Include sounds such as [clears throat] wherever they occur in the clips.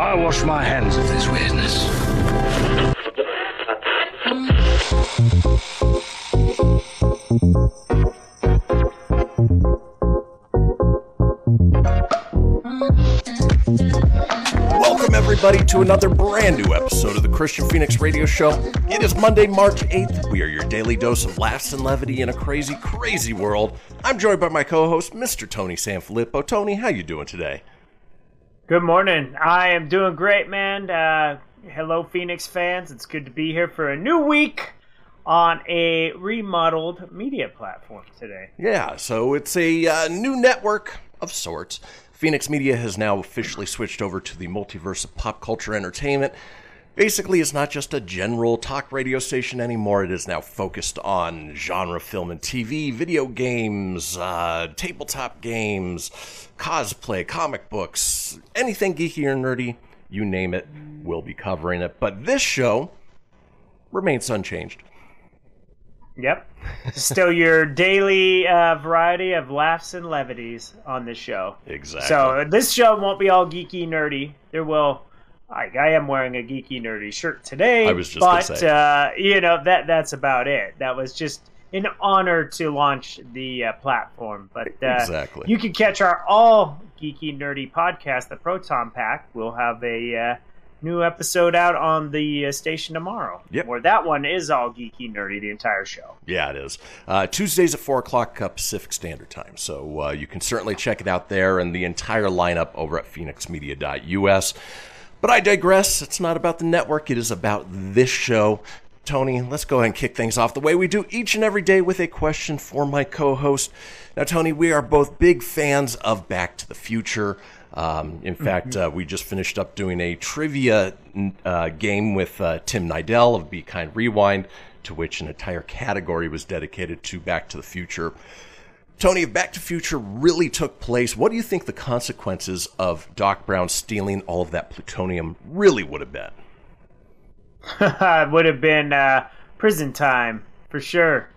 I wash my hands of this weirdness. Welcome, everybody, to another brand new episode of the Kristian Fenix Radio Show. It is Monday, March 8th. We are your daily dose of laughs and levity in a crazy, crazy world. I'm joined by my co-host, Mr. Tony Sanfilippo. Tony, how you doing today? Good morning. I am doing great, man. Uh, hello, Fenix fans. It's good to be here for a new week on a remodeled media platform today. Yeah, so it's a uh, new network of sorts. Fenix Media has now officially switched over to the multiverse of pop culture entertainment. Basically, it's not just a general talk radio station anymore. It is now focused on genre film and TV, video games, uh, tabletop games, cosplay, comic books, anything geeky or nerdy, you name it, we'll be covering it. But this show remains unchanged. Yep. Still [laughs] your daily uh, variety of laughs and levities on this show. Exactly. So this show won't be all geeky nerdy. There will. I, I am wearing a geeky nerdy shirt today. I was just but say. uh, you know that that's about it. That was just an honor to launch the uh, platform. But uh, Exactly. you can catch our all geeky nerdy podcast, the Proton Pack. We'll have a uh, new episode out on the uh, station tomorrow. Yep. Where that one is all geeky nerdy, the entire show. Yeah, it is. Uh, Tuesdays at 4 o'clock uh, Pacific Standard Time. So uh, you can certainly check it out there and the entire lineup over at fenixmedia.us. But I digress. It's not about the network, it is about this show. Tony, let's go ahead and kick things off the way we do each and every day with a question for my co host. Now, Tony, we are both big fans of Back to the Future. Um, in fact, uh, we just finished up doing a trivia uh, game with uh, Tim Nidell of Be Kind Rewind, to which an entire category was dedicated to Back to the Future. Tony, if Back to Future really took place, what do you think the consequences of Doc Brown stealing all of that plutonium really would have been? [laughs] it would have been uh, prison time for sure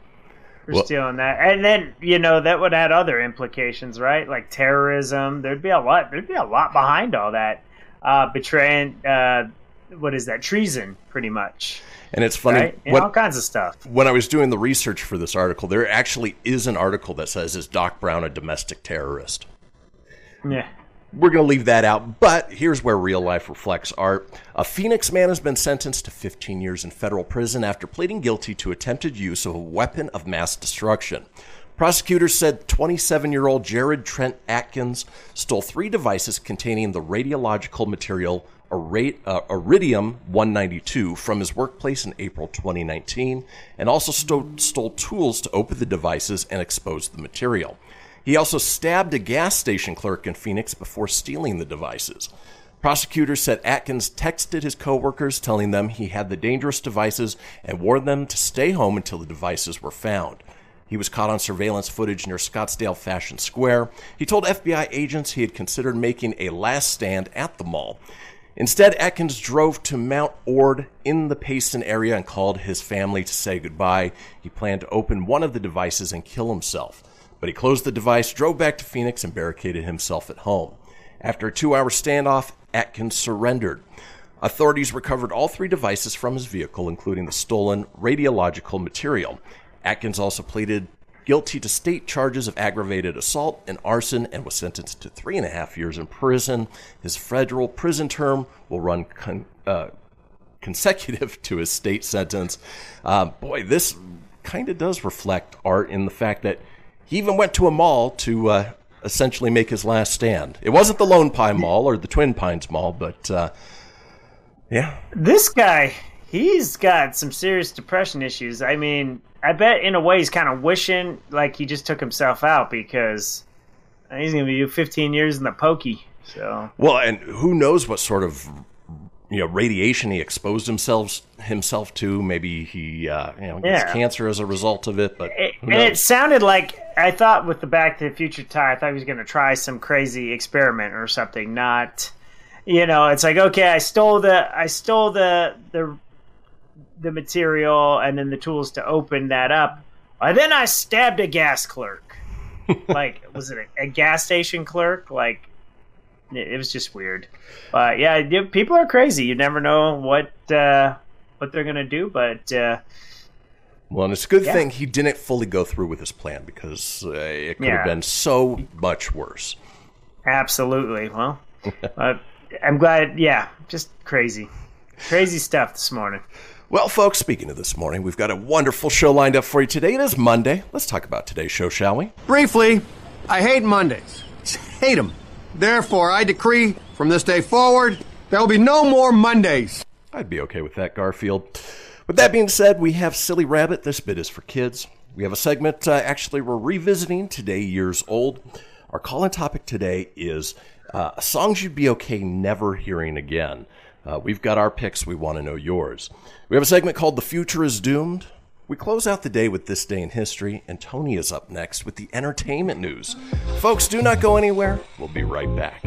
for Well- stealing that. And then you know that would add other implications, right? Like terrorism. There'd be a lot. There'd be a lot behind all that. Uh, betraying. Uh, what is that? Treason, pretty much. And it's funny, Right? And what- all kinds of stuff. when I was doing the research for this article, there actually is an article that says, Is Doc Brown a domestic terrorist? Yeah. We're going to leave that out, but here's where real life reflects art. A Phoenix man has been sentenced to 15 years in federal prison after pleading guilty to attempted use of a weapon of mass destruction. Prosecutors said 27 year old Jared Trent Atkins stole three devices containing the radiological material uh, Iridium 192 from his workplace in April 2019 and also stole, stole tools to open the devices and expose the material. He also stabbed a gas station clerk in Phoenix before stealing the devices. Prosecutors said Atkins texted his coworkers telling them he had the dangerous devices and warned them to stay home until the devices were found. He was caught on surveillance footage near Scottsdale Fashion Square. He told FBI agents he had considered making a last stand at the mall. Instead, Atkins drove to Mount Ord in the Payson area and called his family to say goodbye. He planned to open one of the devices and kill himself. But he closed the device, drove back to Phoenix, and barricaded himself at home. After a two hour standoff, Atkins surrendered. Authorities recovered all three devices from his vehicle, including the stolen radiological material. Atkins also pleaded guilty to state charges of aggravated assault and arson and was sentenced to three and a half years in prison. His federal prison term will run con- uh, consecutive to his state sentence. Uh, boy, this kind of does reflect art in the fact that he even went to a mall to uh, essentially make his last stand. It wasn't the Lone Pine Mall or the Twin Pines Mall, but uh, yeah, This guy, he's got some serious depression issues. I mean, I bet in a way he's kind of wishing like he just took himself out because he's going to be 15 years in the pokey. So Well, and who knows what sort of you know radiation he exposed himself himself to? Maybe he uh, you know gets Yeah. cancer as a result of it. But It, and it sounded like I thought with the Back to the Future tie, I thought he was going to try some crazy experiment or something. Not, you know, it's like okay, I stole the I stole the the the material and then the tools to open that up. And then I stabbed a gas clerk. [laughs] like, was it a, a gas station clerk? Like, it, it was just weird. But yeah, yeah, people are crazy. You never know what uh, what they're gonna do, but. Uh, Well, and it's a good Yeah. thing he didn't fully go through with his plan because uh, it could have been so much worse. Absolutely. Well, [laughs] uh, I'm glad. Yeah, just crazy, crazy stuff this morning. Well, folks, speaking of this morning, we've got a wonderful show lined up for you today. It is Monday. Let's talk about today's show, shall we? Briefly, I hate Mondays. [laughs] Hate them. Therefore, I decree from this day forward, there will be no more Mondays. I'd be okay with that, Garfield. With that being said, we have Silly Rabbit. This bit is for kids. We have a segment, uh, actually, we're revisiting today, years old. Our call in topic today is uh, songs you'd be okay never hearing again. Uh, we've got our picks. We want to know yours. We have a segment called The Future is Doomed. We close out the day with This Day in History, and Tony is up next with the entertainment news. Folks, do not go anywhere. We'll be right back.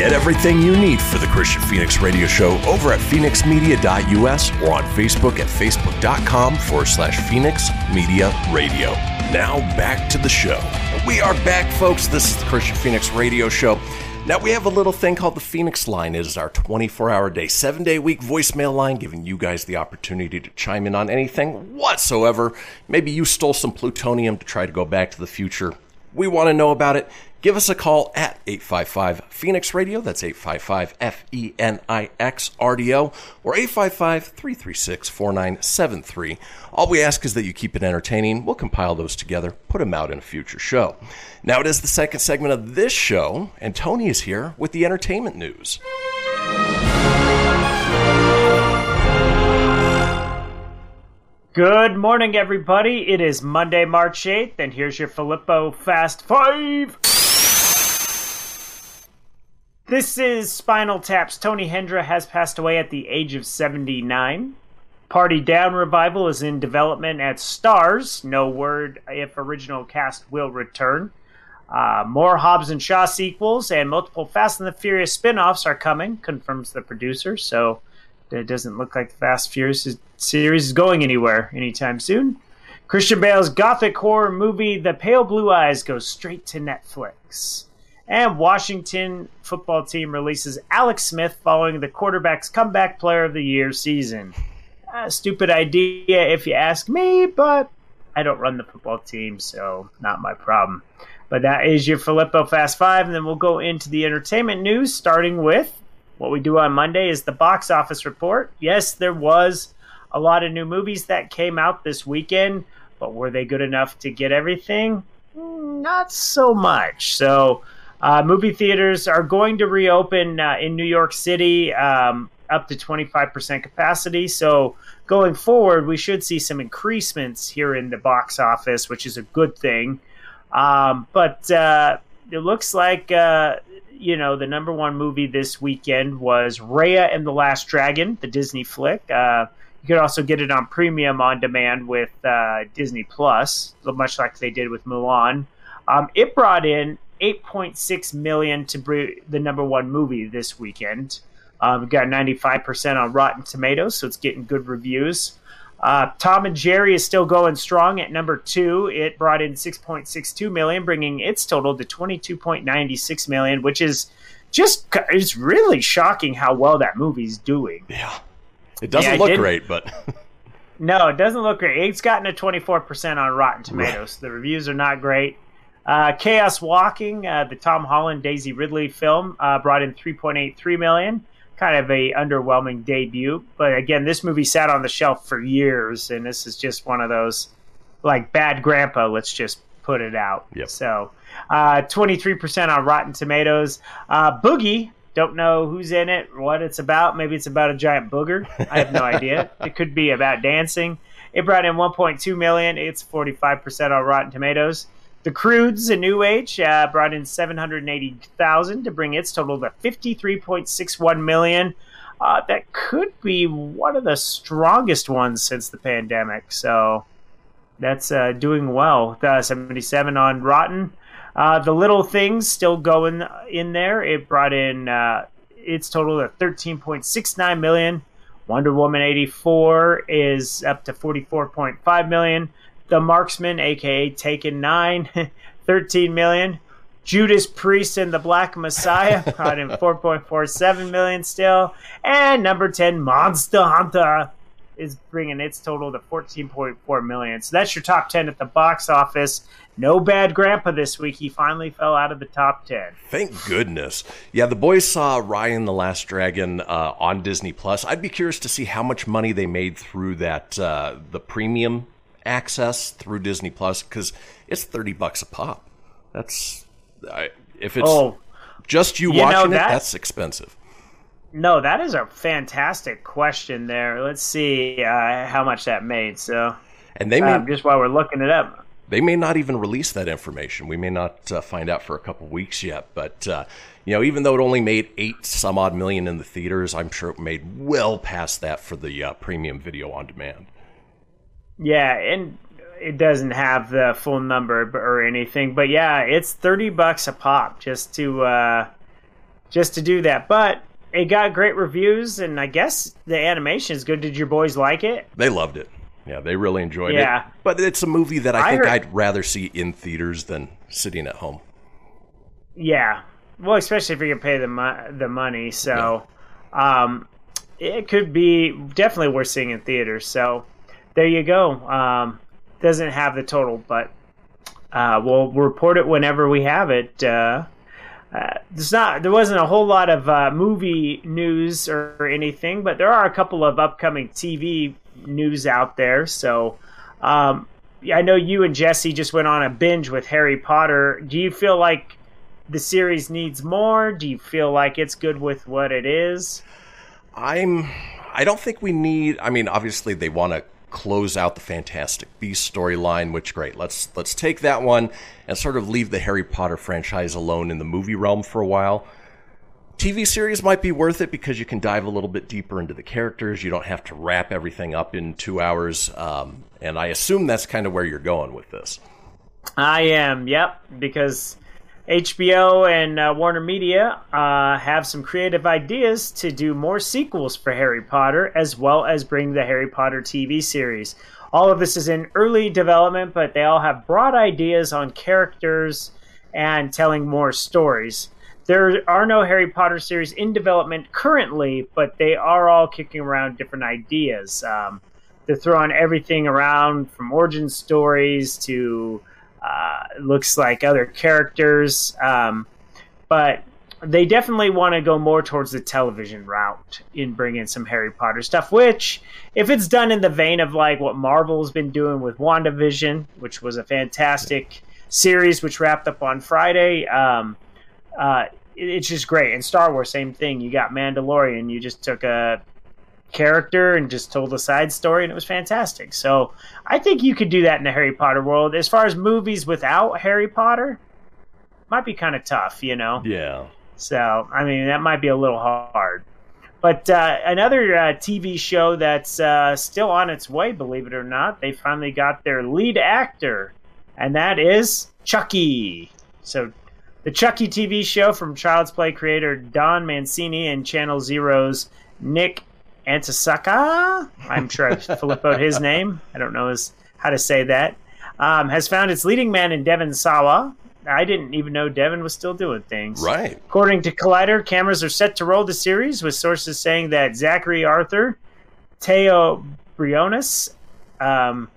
Get everything you need for the Kristian Fenix Radio Show over at fenixmedia.us or on Facebook at facebook.com forward slash Fenix Media Radio. Now back to the show. We are back, folks. This is the Kristian Fenix Radio Show. Now we have a little thing called the Fenix Line. It is our 24-hour day, seven-day week voicemail line, giving you guys the opportunity to chime in on anything whatsoever. Maybe you stole some plutonium to try to go back to the future. We want to know about it. Give us a call at 855 Fenix Radio. That's 855 F E N I X R D O or 855 336 4973. All we ask is that you keep it entertaining. We'll compile those together, put them out in a future show. Now it is the second segment of this show, and Tony is here with the entertainment news. Good morning, everybody. It is Monday, March 8th, and here's your Filippo Fast Five. This is Spinal Tap's Tony Hendra has passed away at the age of 79. Party Down revival is in development at Starz. No word if original cast will return. Uh, more Hobbs and Shaw sequels and multiple Fast and the Furious spin offs are coming, confirms the producer. So it doesn't look like the Fast Furious series is going anywhere anytime soon. Christian Bale's gothic horror movie The Pale Blue Eyes goes straight to Netflix. And Washington football team releases Alex Smith following the quarterback's comeback player of the year season. A stupid idea if you ask me, but I don't run the football team, so not my problem. But that is your Filippo Fast Five, and then we'll go into the entertainment news, starting with what we do on Monday is the box office report. Yes, there was a lot of new movies that came out this weekend, but were they good enough to get everything? Mm, Not so much. So, uh, movie theaters are going to reopen uh, in New York City um, up to 25% capacity. So, going forward, we should see some increasements here in the box office, which is a good thing. Um, but uh, it looks like uh, you know the number one movie this weekend was Raya and the Last Dragon, the Disney flick. Uh, you could also get it on premium on demand with uh, Disney Plus, much like they did with Mulan. Um, it brought in 8.6 million to be the number one movie this weekend. Um, we've got 95% on Rotten Tomatoes, so it's getting good reviews. Uh, Tom and Jerry is still going strong at number two. It brought in 6.62 million, bringing its total to 22.96 million, which is just it's really shocking how well that movie's doing. Yeah. It doesn't Yeah, look great, but [laughs] No, it doesn't look great. It's gotten a 24% on Rotten Tomatoes. The reviews are not great. Uh, Chaos Walking, uh, the Tom Holland Daisy Ridley film, uh, brought in 3.83 million. Kind of a underwhelming debut, but again, this movie sat on the shelf for years, and this is just one of those like bad grandpa. Let's just put it out. Yep. So, uh, 23% on Rotten Tomatoes. Uh, Boogie, don't know who's in it, what it's about. Maybe it's about a giant booger. I have no idea. [laughs] It could be about dancing. It brought in 1.2 million. It's 45% on Rotten Tomatoes. The Croods, a new age, uh, brought in 780,000 to bring its total to 53.61 million. Uh, that could be one of the strongest ones since the pandemic. So that's uh, doing well. Uh, 77 on Rotten. Uh, the Little Things still going in there. It brought in uh, its total of 13.69 million. Wonder Woman 84 is up to 44.5 million. The Marksman, aka Taken 9, [laughs] 13 million. Judas Priest and the Black Messiah [laughs] brought in 4.47 million still. And number 10, Monster Hunter is bringing its total to 14.4 million. So that's your top 10 at the box office. No bad grandpa this week. He finally fell out of the top 10. thank goodness. Yeah, the boys saw Ryan the Last Dragon uh, on Disney Plus. I'd be curious to see how much money they made through that uh, the premium access through Disney Plus because it's thirty bucks a pop. That's I, if it's Oh, just you, you know watching that- it. That's expensive. no, that is a fantastic question there. Let's see uh, how much that made. So, And they may um, just while we're looking it up, they may not even release that information. We may not uh, find out for a couple weeks yet. But uh, you know, even though it only made eight some odd million in the theaters, I'm sure it made well past that for the uh, premium video on demand. Yeah, and it doesn't have the full number or anything, but yeah, it's thirty bucks a pop just to uh, just to do that. But it got great reviews, and I guess the animation is good. Did your boys like it? They loved it. Yeah, they really enjoyed Yeah. it. But it's a movie that I, I think heard- I'd rather see in theaters than sitting at home. Yeah, well, especially if you can pay the mo- the money. So, um, it could be definitely worth seeing in theaters. So, there you go. Um, doesn't have the total, but uh, we'll report it whenever we have it. Uh, uh, there's not there wasn't a whole lot of uh, movie news or, or anything, but there are a couple of upcoming TV news out there. So. Um, I know you and Jesse just went on a binge with Harry Potter. Do you feel like the series needs more? Do you feel like it's good with what it is? I'm. I don't think we need. I mean, obviously they want to close out the Fantastic Beast storyline, which great. Let's let's take that one and sort of leave the Harry Potter franchise alone in the movie realm for a while. TV series might be worth it because you can dive a little bit deeper into the characters. You don't have to wrap everything up in two hours. Um, and I assume that's kind of where you're going with this. I am, yep, because HBO and uh, Warner Media uh, have some creative ideas to do more sequels for Harry Potter, as well as bring the Harry Potter TV series. All of this is in early development, but they all have broad ideas on characters and telling more stories. There are no Harry Potter series in development currently, but they are all kicking around different ideas. Um, they're throwing everything around from origin stories to uh, looks like other characters. Um, but they definitely want to go more towards the television route in bringing some Harry Potter stuff, which, if it's done in the vein of like what Marvel's been doing with WandaVision, which was a fantastic series which wrapped up on Friday, um, uh, it- it's just great. And Star Wars, same thing. You got Mandalorian, you just took a character and just told a side story and it was fantastic. So I think you could do that in the Harry Potter world. As far as movies without Harry Potter, might be kind of tough, you know. Yeah. So I mean that might be a little hard. But uh, another uh, TV show that's uh, still on its way, believe it or not, they finally got their lead actor, and that is Chucky. So The Chucky TV show from Child's Play creator Don Mancini and Channel Zero's Nick Antasaka. I'm sure I [laughs] flippoed his name. I don't know his, how to say that. Um, has found its leading man in Devon Sawa. I didn't even know Devon was still doing things. Right. According to Collider, cameras are set to roll the series, with sources saying that Zachary Arthur, Teo Briones, um,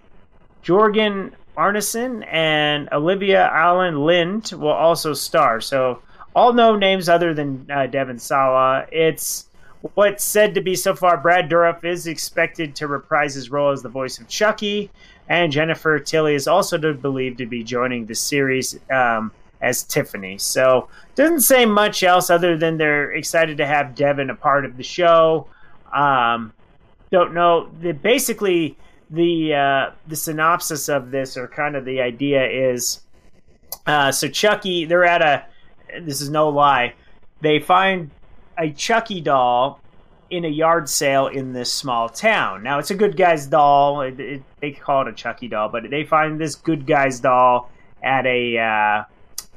Jorgen Arneson, and Alyvia Alyn Lind will also star. So, all no names other than uh, Devon Sawa. It's what's said to be so far. Brad Dourif is expected to reprise his role as the voice of Chucky, and Jennifer Tilly is also to believed to be joining the series um, as Tiffany. So, doesn't say much else other than they're excited to have Devon a part of the show. Um, don't know. The, basically, the uh, the synopsis of this, or kind of the idea, is uh, so Chucky. They're at a. This is no lie. They find a Chucky doll in a yard sale in this small town. Now it's a good guy's doll. It, it, they call it a Chucky doll, but they find this good guy's doll at a uh,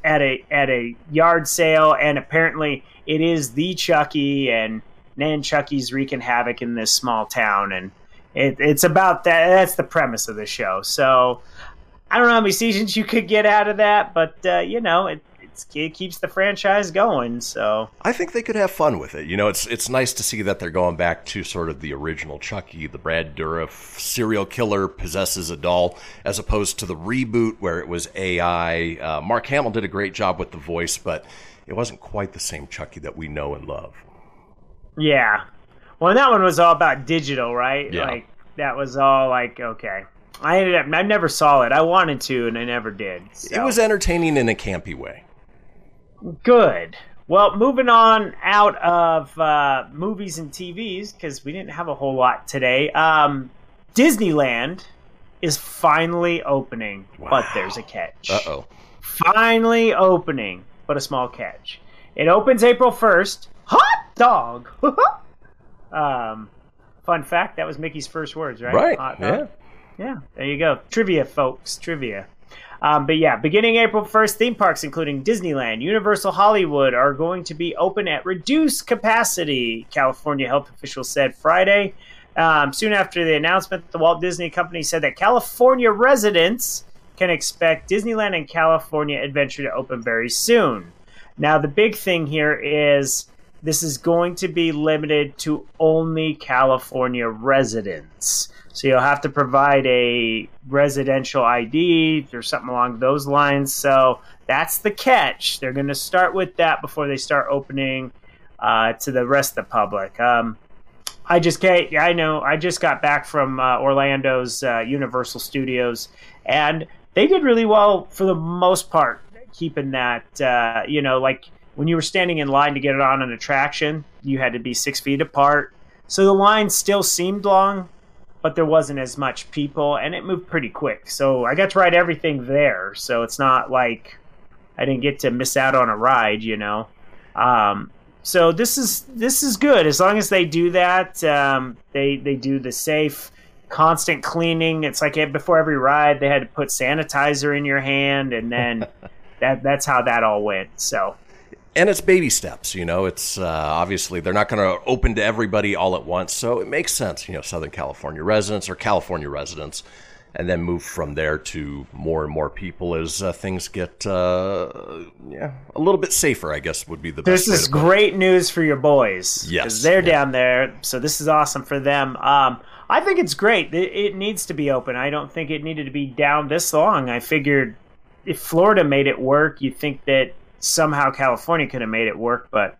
at a at a yard sale, and apparently it is the Chucky, and Nan Chucky's wreaking havoc in this small town, and it, it's about that. That's the premise of the show. So I don't know how many seasons you could get out of that, but uh, you know it. It's, it keeps the franchise going, so I think they could have fun with it. You know, it's it's nice to see that they're going back to sort of the original Chucky, the Brad Dourif serial killer possesses a doll, as opposed to the reboot where it was AI. Uh, Mark Hamill did a great job with the voice, but it wasn't quite the same Chucky that we know and love. Yeah. Well, that one was all about digital, right? Yeah. Like that was all like okay. I ended up. I never saw it. I wanted to, and I never did. It was entertaining in a campy way. Good. Well, moving on out of uh, movies and TVs because we didn't have a whole lot today. Um, Disneyland is finally opening, but there's a catch. Uh oh. finally opening, but a small catch. It opens April 1st. Hot dog! [laughs] um, fun fact that was Mickey's first words, right? Right. Hot Yeah. dog. Yeah, there you go. Trivia, folks. Trivia. Um, but yeah, beginning April 1st, theme parks including Disneyland, Universal Hollywood are going to be open at reduced capacity, California health officials said Friday. Um, soon after the announcement, the Walt Disney Company said that California residents can expect Disneyland and California Adventure to open very soon. Now, the big thing here is this is going to be limited to only California residents. So you'll have to provide a residential ID or something along those lines. So that's the catch. They're going to start with that before they start opening uh, to the rest of the public. Um, I just get, I know, I just got back from uh, Orlando's uh, Universal Studios, and they did really well for the most part, keeping that, uh, you know, like when you were standing in line to get it on an attraction, you had to be six feet apart. So the line still seemed long, but there wasn't as much people, and it moved pretty quick. So I got to ride everything there. So it's not like I didn't get to miss out on a ride, you know. Um, so this is this is good as long as they do that. Um, they they do the safe, constant cleaning. It's like before every ride they had to put sanitizer in your hand, and then [laughs] that that's how that all went. So and it's baby steps you know it's uh, obviously they're not going to open to everybody all at once so it makes sense you know southern california residents or california residents and then move from there to more and more people as uh, things get uh, yeah a little bit safer i guess would be the best this is put it. great news for your boys. Yes, they're yeah. down there, so this is awesome for them. Um, I think it's great. It, it needs to be open. I don't think it needed to be down this long. I figured if Florida made it work, you'd think that somehow California could have made it work, but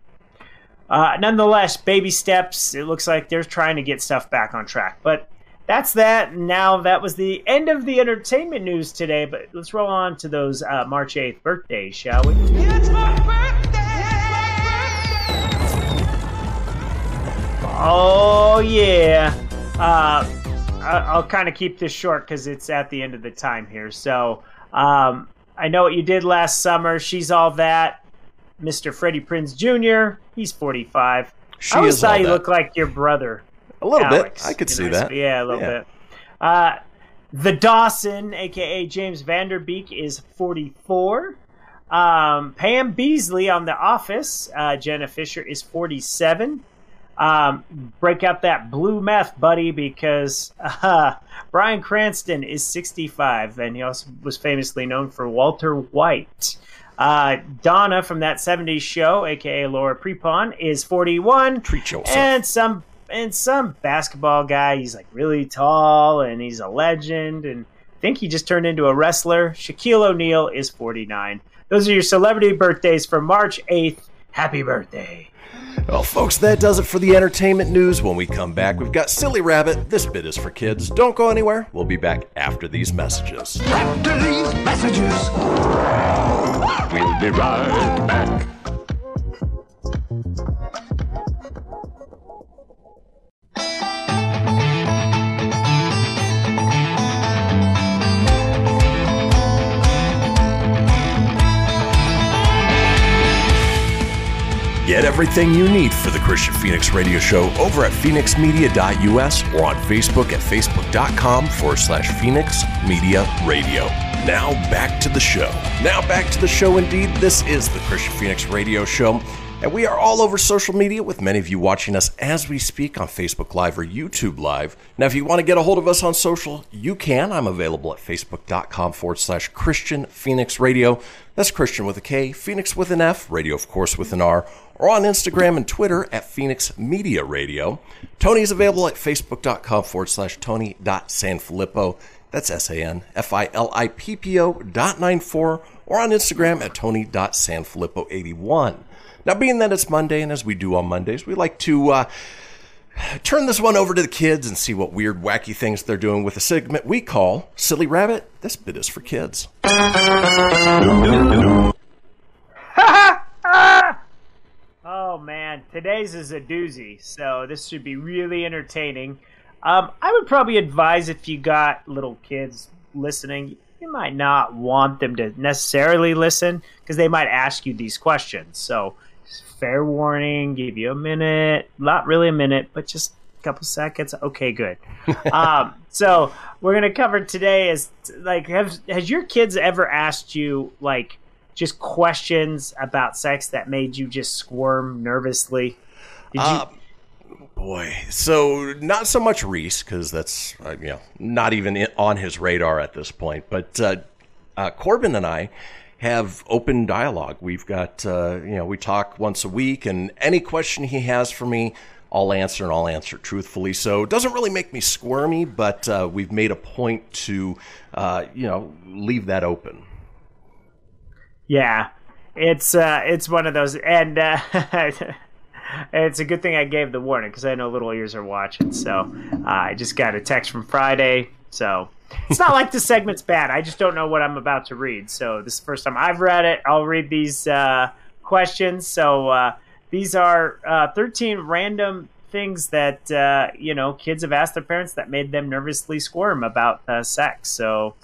uh, nonetheless, baby steps. It looks like they're trying to get stuff back on track. But that's that. Now that was the end of the entertainment news today. But let's roll on to those uh, March 8th birthdays, shall we? Oh yeah. Uh, I'll kind of keep this short because it's at the end of the time here. So um, I know what you did last summer. She's all that. Mr. Freddie Prinze Jr. He's 45. She I always thought he looked like your brother. a little Alex. bit i could see know, that Yeah, a little Yeah. bit. Uh, the Dawson, aka James Van Der Beek, is 44. Um, Pam Beesly on The Office. Uh, Jenna Fischer is 47. Um, break out that blue meth, buddy, because uh, Bryan Cranston is 65, and he also was famously known for Walter White. Uh, Donna from that 70s show, aka Laura Prepon, is 41. Treat yourself. And some and some basketball guy, he's like really tall and he's a legend and I think he just turned into a wrestler. Shaquille O'Neal is 49. Those are your celebrity birthdays for March 8th. Happy birthday. Well, folks, that does it for the entertainment news. When we come back, we've got Silly Rabbit. This bit is for kids. Don't go anywhere. We'll be back after these messages. After these messages, we'll be right back. Get everything you need for the Kristian Fenix Radio Show over at fenixmedia.us or on Facebook at facebook.com forward slash Fenix Media Radio. Now back to the show. Now back to the show indeed. This is the Kristian Fenix Radio Show. And we are all over social media with many of you watching us as we speak on Facebook Live or YouTube Live. Now, if you want to get a hold of us on social, you can. I'm available at facebook.com forward slash Kristian Fenix Radio. That's Kristian with a K, Fenix with an F, radio, of course, with an R, or on Instagram and Twitter at Fenix Media Radio. Tony is available at facebook.com forward slash Tony.Sanfilippo. That's S A N F I L I P P O dot nine four, or on Instagram at Tony.Sanfilippo81. Now, being that it's Monday, and as we do on Mondays, we like to uh, turn this one over to the kids and see what weird, wacky things they're doing with a segment we call Silly Rabbit. This bit is for kids. [laughs] Oh man, today's is a doozy, so this should be really entertaining. Um, I would probably advise if you got little kids listening, you might not want them to necessarily listen because they might ask you these questions. So, fair warning, give you a minute, not really a minute, but just a couple seconds. Okay, good. [laughs] um, so we're gonna cover today is like, have has your kids ever asked you like? Just questions about sex that made you just squirm nervously? Did? Uh, boy, so not so much Reese because that's uh, you know not even on his radar at this point. But uh, uh, Corbin and I have open dialogue. We've got uh, you know we talk once a week, and any question he has for me. I'll answer and I'll answer truthfully. So it doesn't really make me squirmy, but uh, we've made a point to, you know, leave that open. Yeah, it's uh, it's one of those, and uh, [laughs] it's a good thing I gave the warning because I know little ears are watching. So uh, I just got a text from Friday, so it's not like the segment's bad. I just don't know what I'm about to read. So this is the first time I've read it. I'll read these uh, questions. So uh, these are uh, 13 random things that uh, you know kids have asked their parents that made them nervously squirm about uh, sex. So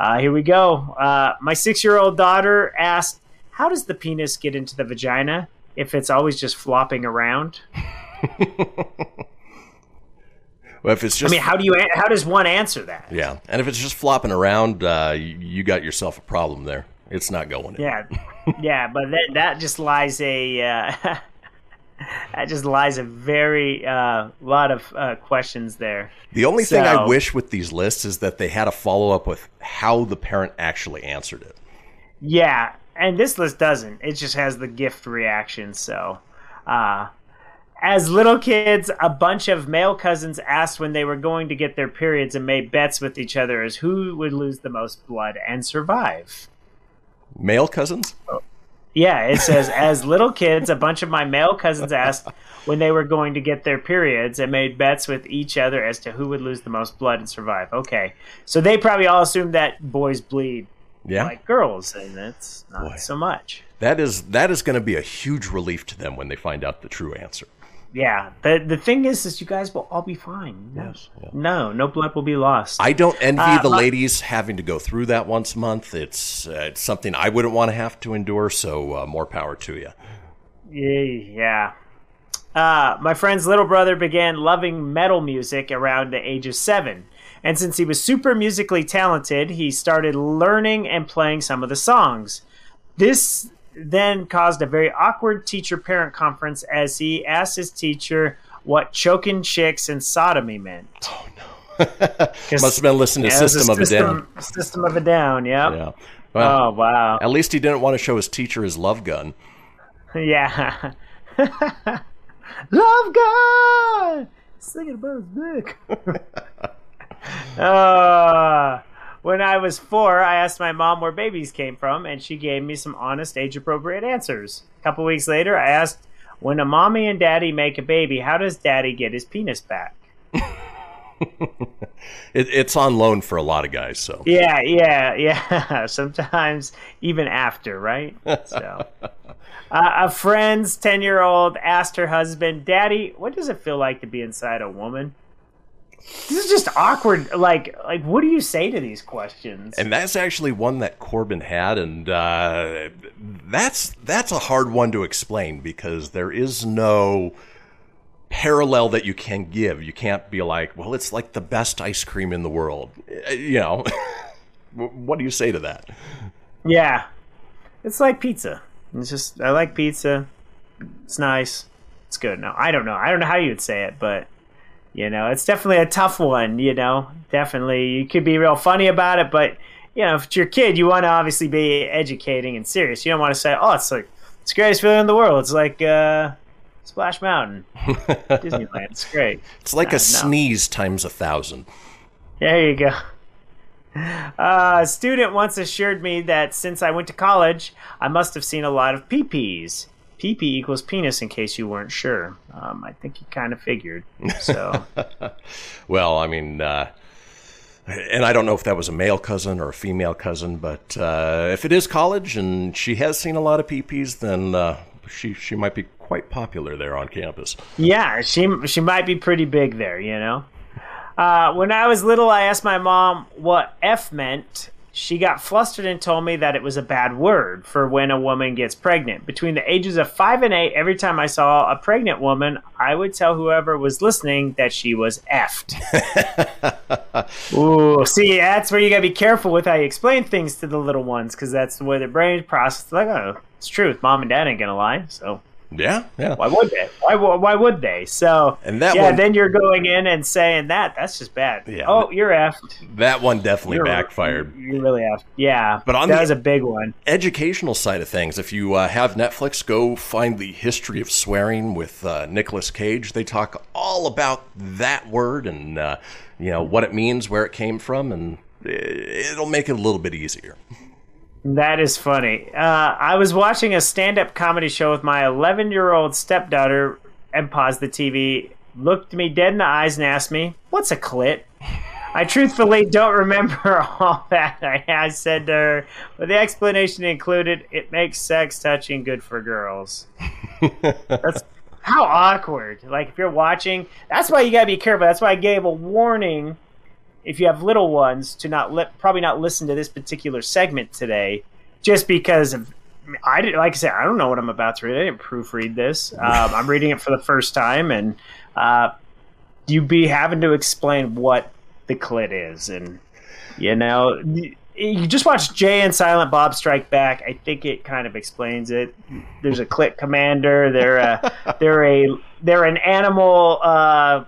uh, here we go. Uh, my six-year-old daughter asked, "How does the penis get into the vagina if it's always just flopping around?" [laughs] Well, if it's just I mean, how do you? How does one answer that? yeah, and if it's just flopping around, uh, you, you got yourself a problem there. It's not going in. Yeah, yeah, but that that just lies a uh, [laughs] that just lies a very uh, lot of uh, questions there. The only thing I wish with these lists is that they had a follow up with how the parent actually answered it. Yeah, and this list doesn't. It just has the gift reaction. So, uh, as little kids, a bunch of male cousins asked when they were going to get their periods and made bets with each other as who would lose the most blood and survive. Male cousins? Yeah, it says as little kids, a bunch of my male cousins asked when they were going to get their periods and made bets with each other as to who would lose the most blood and survive. Okay, so they probably all assumed that boys bleed Yeah. like girls, and it's not Boy. so much. that is that is going to be a huge relief to them when they find out the true answer. Yeah, the the thing is, is you guys will all be fine. No, Yes, yeah. no, no blood will be lost. I don't envy Uh, the my- ladies having to go through that once a month. It's uh, it's something I wouldn't want to have to endure. So uh, more power to you. Yeah. Uh, my friend's little brother began loving metal music around the age of seven. And since he was super musically talented, he started learning and playing some of the songs. This then caused a very awkward teacher parent conference as he asked his teacher what choking chicks and sodomy meant. Oh no. [laughs] Must have been listening to Yeah, System of a Down. System, System of a Down, yep. Yeah. Well, oh wow. at least he didn't want to show his teacher his love gun. [laughs] Yeah. [laughs] Love gun! Singing about his dick. uh, when I was four, I asked my mom where babies came from, and she gave me some honest, age appropriate answers. A couple weeks later, I asked, When a mommy and daddy make a baby, how does daddy get his penis back? [laughs] It, it's on loan for a lot of guys, so. Yeah, yeah, yeah. [laughs] Sometimes even after, right? So, [laughs] uh, a friend's ten-year-old asked her husband, "Daddy, what does it feel like to be inside a woman?" This is just awkward. Like, like, what do you say to these questions? And that's actually one that Corbin had, and uh, that's that's a hard one to explain because there is no parallel that you can give. You can't be like, well, it's like the best ice cream in the world. Uh, You know, [laughs] what do you say to that? Yeah, it's like pizza. It's just I like pizza. It's nice. It's good. No, I don't know. I don't know how you'd say it, but you know, it's definitely a tough one. You know, definitely you could be real funny about it, but you know, if it's your kid, you want to obviously be educating and serious. You don't want to say, "Oh, it's like it's the greatest feeling in the world." It's like uh, Splash Mountain, [laughs] Disneyland. It's great. It's like Uh, a no. sneeze times a thousand. There you go. Uh, a student once assured me that since I went to college, I must have seen a lot of PPs. PP equals penis, in case you weren't sure. Um, I think he kind of figured. So, [laughs] Well, I mean, uh, and I don't know if that was a male cousin or a female cousin, but uh, if it is college and she has seen a lot of PPs, then uh, she she might be quite popular there on campus. yeah, she she might be pretty big there, you know. Uh, when I was little, I asked my mom what F meant. She got flustered and told me that it was a bad word for when a woman gets pregnant. Between the ages of five and eight, every time I saw a pregnant woman, I would tell whoever was listening that she was effed. [laughs] Ooh, see, that's where you gotta be careful with how you explain things to the little ones, because that's the way their brains process. Like, oh, it's truth. Mom and dad ain't gonna lie, so Yeah, yeah. why would they? Why, why would they? So, And that yeah, one- then you're going in and saying that. That's just bad. Yeah. Oh, you're effed. That one definitely You're, backfired. You're really effed. Yeah, But on that the- was a big one. Educational side of things, if you uh, have Netflix, go find the history of swearing with uh, Nicolas Cage. They talk all about that word and uh, you know what it means, where it came from, and uh, it'll make it a little bit easier. That is funny. Uh, I was watching a stand-up comedy show with my 11-year-old stepdaughter, and paused the TV, looked me dead in the eyes, and asked me, "What's a clit?" I truthfully don't remember [laughs] all that I, I said to her, but the explanation included, "It makes sex touching good for girls." [laughs] That's how awkward. Like if you're watching, that's why you gotta be careful. That's why I gave a warning if you have little ones to not li- probably not listen to this particular segment today, just because of. I didn't like I said I don't know what I'm about to read. I didn't proofread this. [laughs] Um, I'm reading it for the first time, and uh, you be having to explain what the clit is, and you know you just watch Jay and Silent Bob Strike Back. I think it kind of explains it. There's a clit commander. They're a [laughs] they're a they're an animal. Uh,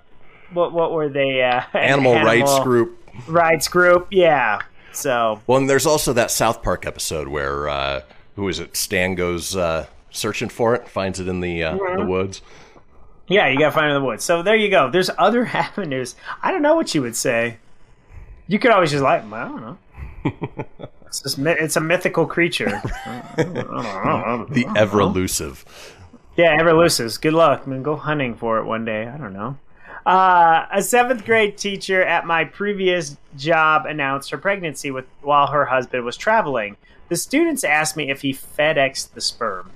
what what were they? Uh, [laughs] an Animal, rights group. rights group. Yeah. So Well, and there's also that South Park episode where uh, who is it? Stan goes uh, searching for it, finds it in the uh, the woods. yeah, you gotta find it in the woods. So there you go. There's other [laughs] avenues. I don't know what you would say. You could always just like, I don't know. [laughs] it's just it's a mythical creature. The ever elusive. Yeah, ever elusive. Good luck. I mean, go hunting for it one day. I don't know. Uh, a seventh grade teacher at my previous job announced her pregnancy with while her husband was traveling. The students asked me if he FedExed the sperm.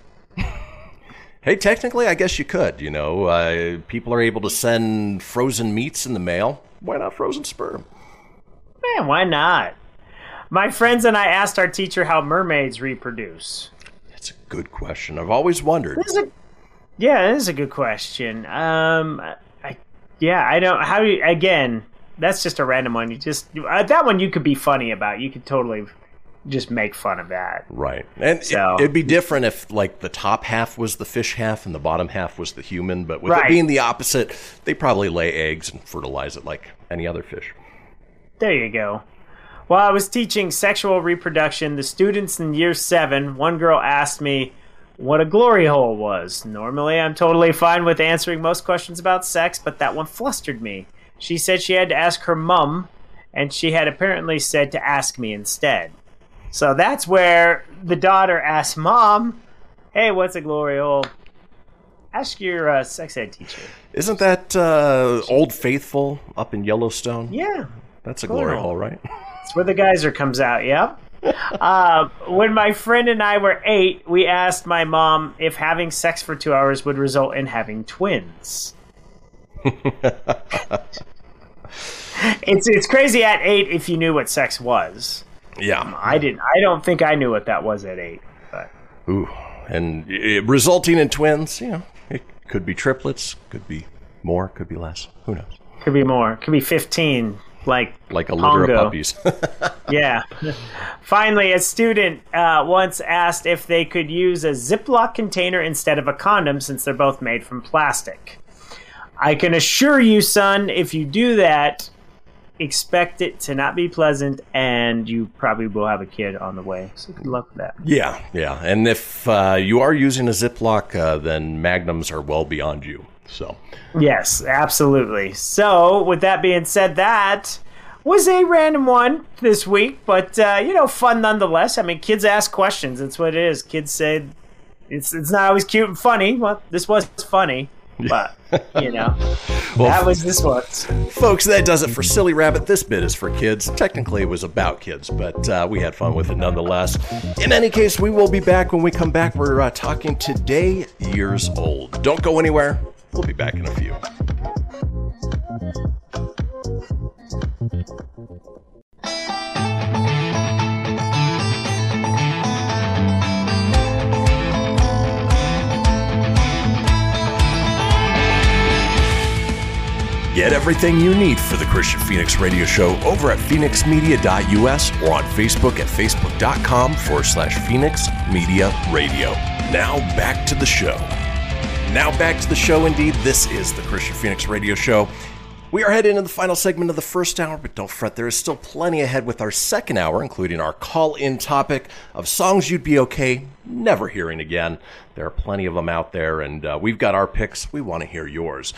Hey, technically, I guess you could. You know, uh, people are able to send frozen meats in the mail. Why not frozen sperm? Man, why not? My friends and I asked our teacher how mermaids reproduce. That's a good question. I've always wondered. Is a, yeah, it is a good question. Um, yeah, I don't. How do you, again? That's just a random one. You just uh, that one you could be funny about. You could totally just make fun of that. Right. And So- it, it'd be different if, like, the top half was the fish half and the bottom half was the human. But with it being the opposite, they probably lay eggs and fertilize it like any other fish. There you go. While I was teaching sexual reproduction, the students in year seven, one girl asked me what a glory hole was. Normally, I'm totally fine with answering most questions about sex, but that one flustered me. She said she had to ask her mum, and she had apparently said to ask me instead. So that's where the daughter asked mom, Hey, what's a glory hole? Ask your uh, sex ed teacher. Isn't that uh, Old Faithful up in Yellowstone? Yeah, That's a glory Cool. hole, right? That's where the geyser comes out, yep. Uh, when my friend and I were eight, we asked my mom if having sex for two hours would result in having twins. it's it's crazy at eight if you knew what sex was. Yeah. I didn't. I don't think I knew what that was at eight. But Ooh. And it, resulting in twins, you know, it could be triplets, could be more, could be less. Who knows? could be more. Could be fifteen. Like Like a litter of puppies. [laughs] Yeah. Finally, a student uh, once asked if they could use a Ziploc container instead of a condom since they're both made from plastic. I can assure you, son, if you do that, expect it to not be pleasant and you probably will have a kid on the way. So good luck with that. yeah, yeah. And if uh, you are using a Ziploc, uh, then magnums are well beyond you. So, Yes, absolutely. So, with that being said, that was a random one this week, but uh, you know, fun nonetheless. I mean, kids ask questions. That's what it is. Kids say it's it's not always cute and funny. Well, this was funny, but you know, [laughs] that was this one. folks, that does it for Silly Rabbit. This bit is for kids. Technically, it was about kids, but uh, we had fun with it nonetheless. In any case, we will be back when we come back. We're uh, talking today years old. Don't go anywhere. We'll be back in a few. Get everything you need for the Kristian Fenix Radio Show over at fenixmedia.us or on Facebook at facebook.com forward slash Fenix Media Radio. Now back to the show. Now back to the show indeed. This is the Kristian Fenix Radio Show. We are heading into the final segment of the first hour, but don't fret, there is still plenty ahead with our second hour, including our call in topic of songs you'd be okay never hearing again. There are plenty of them out there, and uh, we've got our picks. We want to hear yours.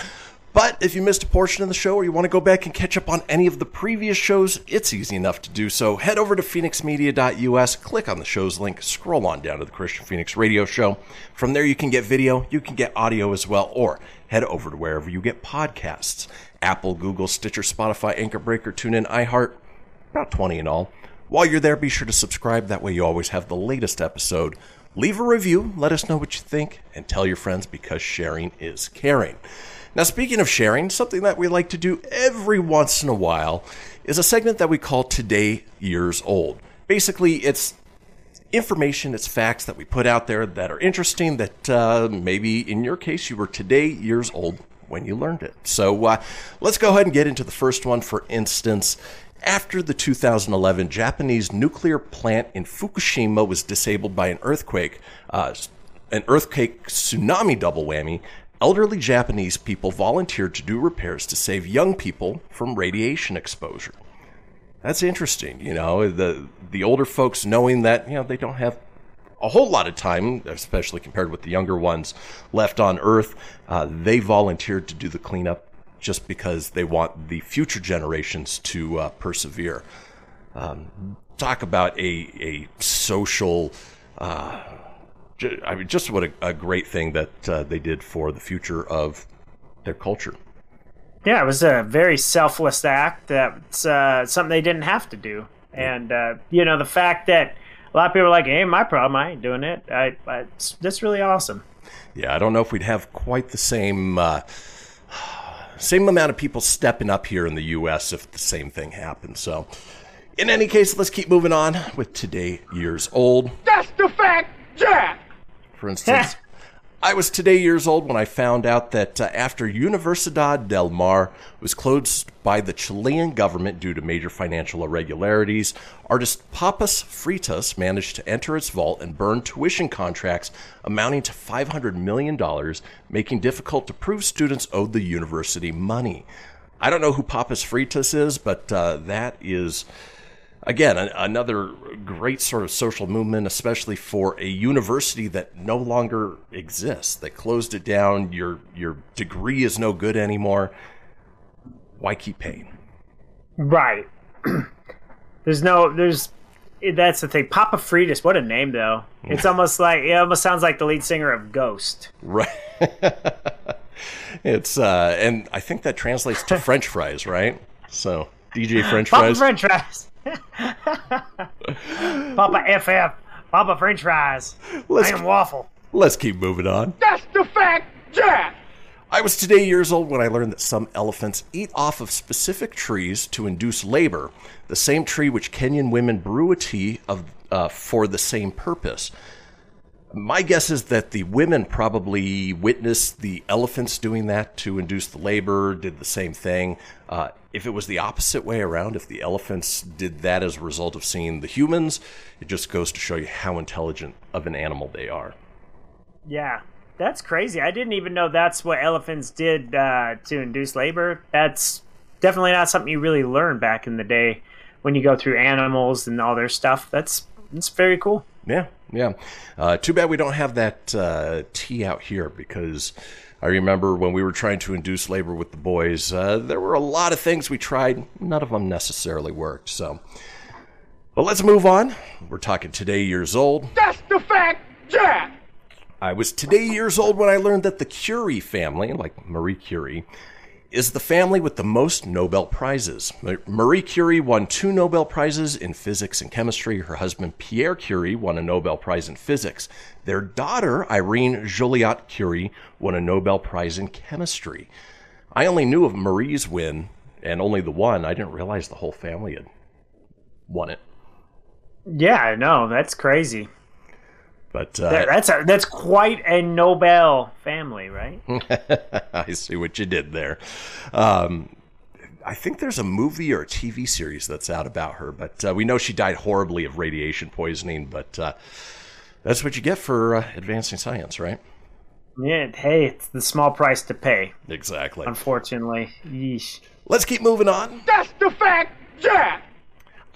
But if you missed a portion of the show or you want to go back and catch up on any of the previous shows, it's easy enough to do so. Head over to fenixmedia.us, click on the show's link, scroll on down to the Kristian Fenix Radio Show. From there, you can get video, you can get audio as well, or head over to wherever you get podcasts Apple, Google, Stitcher, Spotify, Anchor Breaker, TuneIn, iHeart, about 20 in all. While you're there, be sure to subscribe. That way, you always have the latest episode. Leave a review, let us know what you think, and tell your friends because sharing is caring. Now, speaking of sharing, something that we like to do every once in a while is a segment that we call Today Years Old. Basically, it's information, it's facts that we put out there that are interesting that uh, maybe in your case you were today years old when you learned it. So uh, let's go ahead and get into the first one. For instance, after the 2011 Japanese nuclear plant in Fukushima was disabled by an earthquake, uh, an earthquake tsunami double whammy, elderly Japanese people volunteered to do repairs to save young people from radiation exposure. That's interesting, you know, the the older folks knowing that, you know, they don't have a whole lot of time, especially compared with the younger ones left on Earth. Uh, they volunteered to do the cleanup just because they want the future generations to uh, persevere. Um, talk about a a social. Uh, I mean, just what a, a great thing that uh, they did for the future of their culture. Yeah, it was a very selfless act. That's uh, something they didn't have to do. And uh, you know, the fact that a lot of people are like, "Hey, my problem. I ain't doing it." I, I that's really awesome. Yeah, I don't know if we'd have quite the same uh, same amount of people stepping up here in the U.S. if the same thing happened. So, in any case, let's keep moving on with today years old. That's the fact, Jack! For instance, [laughs] I was today years old when I found out that uh, after Universidad del Mar was closed by the Chilean government due to major financial irregularities, artist Papas Fritas managed to enter its vault and burn tuition contracts amounting to $500 million, making difficult to prove students owed the university money. I don't know who Papas Fritas is, but uh, that is again, a, another great sort of social movement, especially for a university that no longer exists. They closed it down. Your your degree is no good anymore. Why keep paying? Right. [clears throat] there's no. There's. That's the thing. Papa Fritas. What a name, though. [laughs] It's almost like it almost sounds like the lead singer of Ghost. Right. [laughs] it's uh, and I think that translates to [laughs] French fries, right? So DJ French Papa fries. French fries. [laughs] Papa FF. Papa French fries. Let's- I am waffle. Let's keep moving on. That's the fact, Jack! I was today years old when I learned that some elephants eat off of specific trees to induce labor, the same tree which Kenyan women brew a tea of uh, for the same purpose. My guess is that the women probably witnessed the elephants doing that to induce the labor, did the same thing. Uh, if it was the opposite way around, if the elephants did that as a result of seeing the humans, it just goes to show you how intelligent of an animal they are. Yeah, that's crazy. I didn't even know that's what elephants did uh, to induce labor. That's definitely not something you really learn back in the day when you go through animals and all their stuff. That's that's very cool. Yeah, yeah. Uh, too bad we don't have that uh, tea out here because I remember when we were trying to induce labor with the boys, uh, there were a lot of things we tried. None of them necessarily worked. So, but let's move on. We're talking today years old. That's the fact, Jack! I was today years old when I learned that the Curie family, like Marie Curie, is the family with the most Nobel Prizes. Marie Curie won two Nobel Prizes in physics and chemistry. Her husband, Pierre Curie, won a Nobel Prize in physics. Their daughter, Irene Joliot Curie, won a Nobel Prize in chemistry. I only knew of Marie's win and only the one. I didn't realize the whole family had won it. Yeah, I know. That's crazy. But uh, That, that's a, that's quite a Nobel family, right? [laughs] I see what you did there. Um, I think there's a movie or a TV series that's out about her, but uh, we know she died horribly of radiation poisoning. But uh, that's what you get for uh, advancing science, right? Yeah. Hey, it's the small price to pay. Exactly. Unfortunately, yeesh. Let's keep moving on. That's the fact, Jack!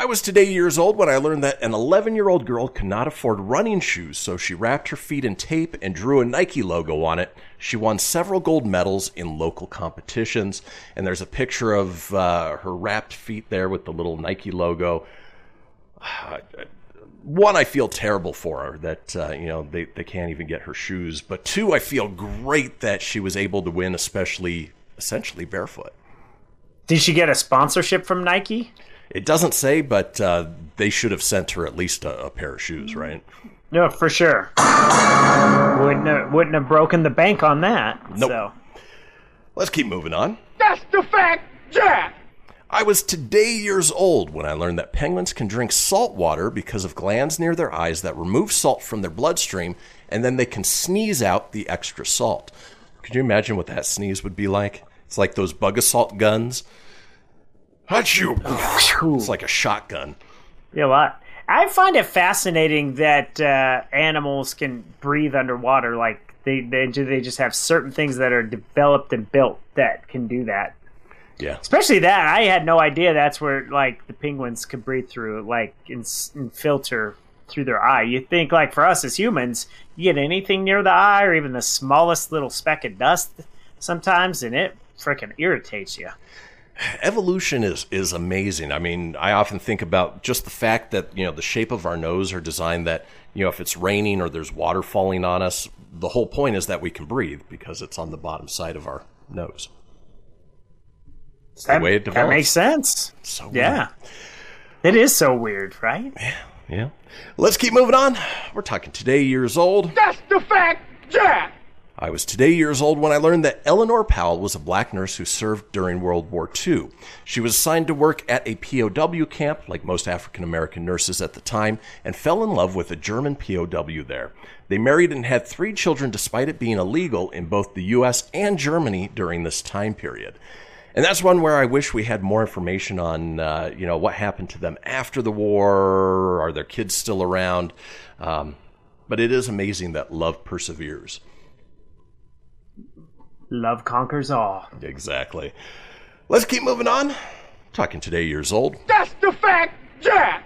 I was today years old when I learned that an 11 year old girl could not afford running shoes, so she wrapped her feet in tape and drew a Nike logo on it. She won several gold medals in local competitions, and there's a picture of uh, her wrapped feet there with the little Nike logo. [sighs] One, I feel terrible for her that uh, you know they, they can't even get her shoes, but two, I feel great that she was able to win, especially essentially barefoot. Did she get a sponsorship from Nike? It doesn't say, but uh, they should have sent her at least a, a pair of shoes, right? No, for sure. wouldn't have, wouldn't have broken the bank on that. Nope. So Let's keep moving on. That's the fact, Jack! I was today years old when I learned that penguins can drink salt water because of glands near their eyes that remove salt from their bloodstream, and then they can sneeze out the extra salt. Could you imagine what that sneeze would be like? It's like those bug assault guns. Achoo! It's like a shotgun. yeah, lot. I find it fascinating that uh, animals can breathe underwater. Like they, they they just have certain things that are developed and built that can do that. Yeah. Especially that I had no idea that's where like the penguins could breathe through, like and, and filter through their eye. You think like for us as humans, you get anything near the eye or even the smallest little speck of dust sometimes, and it freaking irritates you. Evolution is is amazing. I mean, I often think about just the fact that you know the shape of our nose are designed that you know if it's raining or there's water falling on us, the whole point is that we can breathe because it's on the bottom side of our nose. It's the That, way it develops. that makes sense. So weird. Yeah. It is so weird, right? Yeah, yeah. Let's keep moving on. We're talking today years old. That's the fact, Jack! I was today years old when I learned that Eleanor Powell was a black nurse who served during World War II. She was assigned to work at a POW camp, like most African American nurses at the time, and fell in love with a German POW there. They married and had three children despite it being illegal in both the US and Germany during this time period. And that's one where I wish we had more information on, uh, you know, what happened to them after the war. Are their kids still around? Um, but it is amazing that love perseveres. Love conquers all. Exactly. Let's keep moving on. Talking today years old. That's the fact, Jack!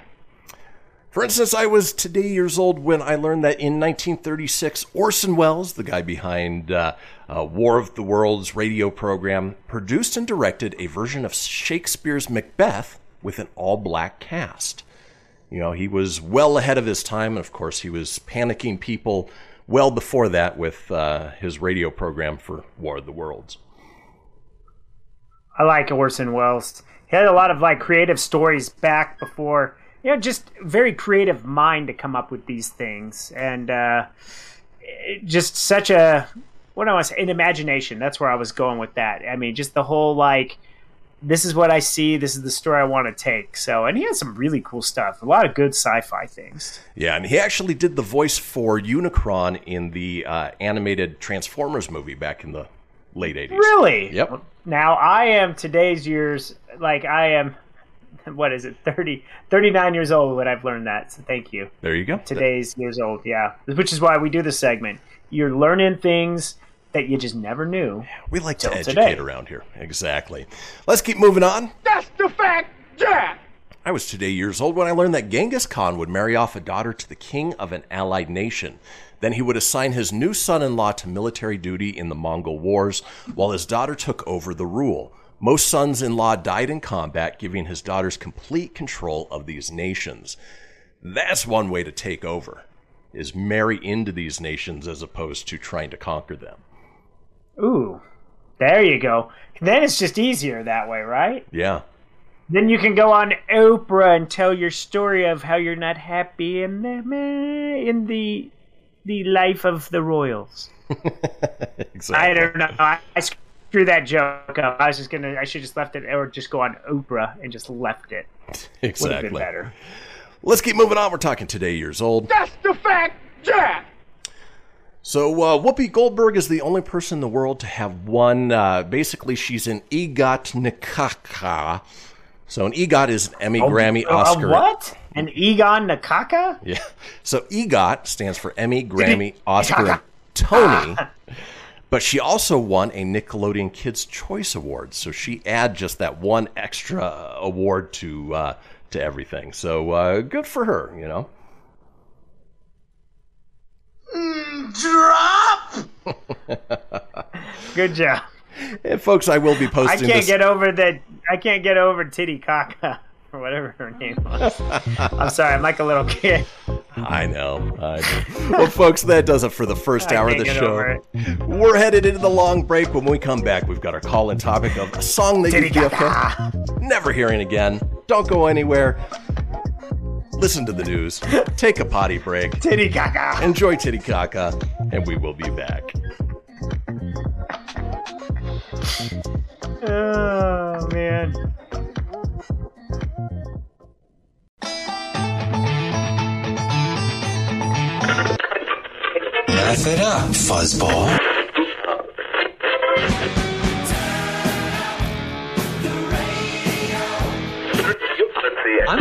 For instance, I was today years old when I learned that in 1936, Orson Welles, the guy behind uh, uh, War of the Worlds radio program, produced and directed a version of Shakespeare's Macbeth with an all black cast. You know, he was well ahead of his time, and of course, he was panicking people well before that with uh, his radio program for War of the Worlds. I like Orson Welles. He had a lot of like creative stories back before, you know, just very creative mind to come up with these things, and uh, just such a what do I want to say, an imagination. That's where I was going with that. I mean, just the whole like, this is what I see, this is the story I want to take. So, and he has some really cool stuff, a lot of good sci-fi things. Yeah, and he actually did the voice for Unicron in the uh, animated Transformers movie back in the late 80s. Really? Yep. Now I am today's years like I am what is it 30 39 years old when I've learned that. So thank you. There you go. Today's years old, yeah. Which is why we do this segment. You're learning things that you just never knew. We like to educate today. around here. Exactly. Let's keep moving on. That's the fact, Jack! I was today years old when I learned that Genghis Khan would marry off a daughter to the king of an allied nation. Then he would assign his new son in law to military duty in the Mongol Wars, while his daughter took over the rule. Most sons in law died in combat, giving his daughters complete control of these nations. That's one way to take over, is marry into these nations as opposed to trying to conquer them. Ooh. There you go. Then it's just easier that way, right? Yeah. Then you can go on Oprah and tell your story of how you're not happy in the eh, in the the life of the royals. [laughs] Exactly. I don't know. I, I screwed that joke up. I was just gonna. I should just left it, or just go on Oprah and just left it. Would [laughs] have Exactly. been better. Let's keep moving on. We're talking today years old. That's the fact, Jack! So uh, Whoopi Goldberg is the only person in the world to have won. Uh, basically, she's an EGOT Nikaka. So an EGOT is an Emmy, Grammy, Uh, Oscar. what? An Egon Nakaka? Yeah. So EGOT stands for Emmy, [laughs] Grammy, Oscar, and Tony. [laughs] But she also won a Nickelodeon Kids Choice Award. So she add just that one extra award to uh, to everything. So uh, good for her, you know. [laughs] Good job. And folks, I will be posting. I can't this. get over that. I can't get over Titty Kaka [laughs] or whatever her name was. [laughs] I'm sorry. I'm like a little kid. I know. I know. well, folks, that does it for the first I hour of the show. We're headed into the long break. When we come back, we've got our call-in topic of a song that Titty you'd be Kaka. okay never hearing again. Don't go anywhere. Listen to the news. [laughs] Take a potty break. Titty Kaka. Enjoy Titicaca, and we will be back. Oh man. Laugh it up, fuzzball.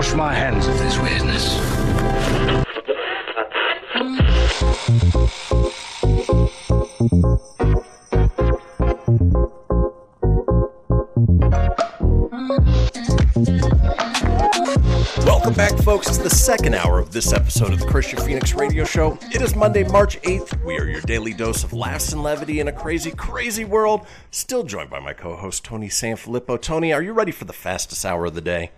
Wash my hands of this weirdness. Welcome back, folks. It's the second hour of this episode of the Kristian Fenix Radio Show. It is Monday, March 8th. We are your daily dose of laughs and levity in a crazy, crazy world. Still joined by my co host, Tony Sanfilippo. Tony, are you ready for the fastest hour of the day?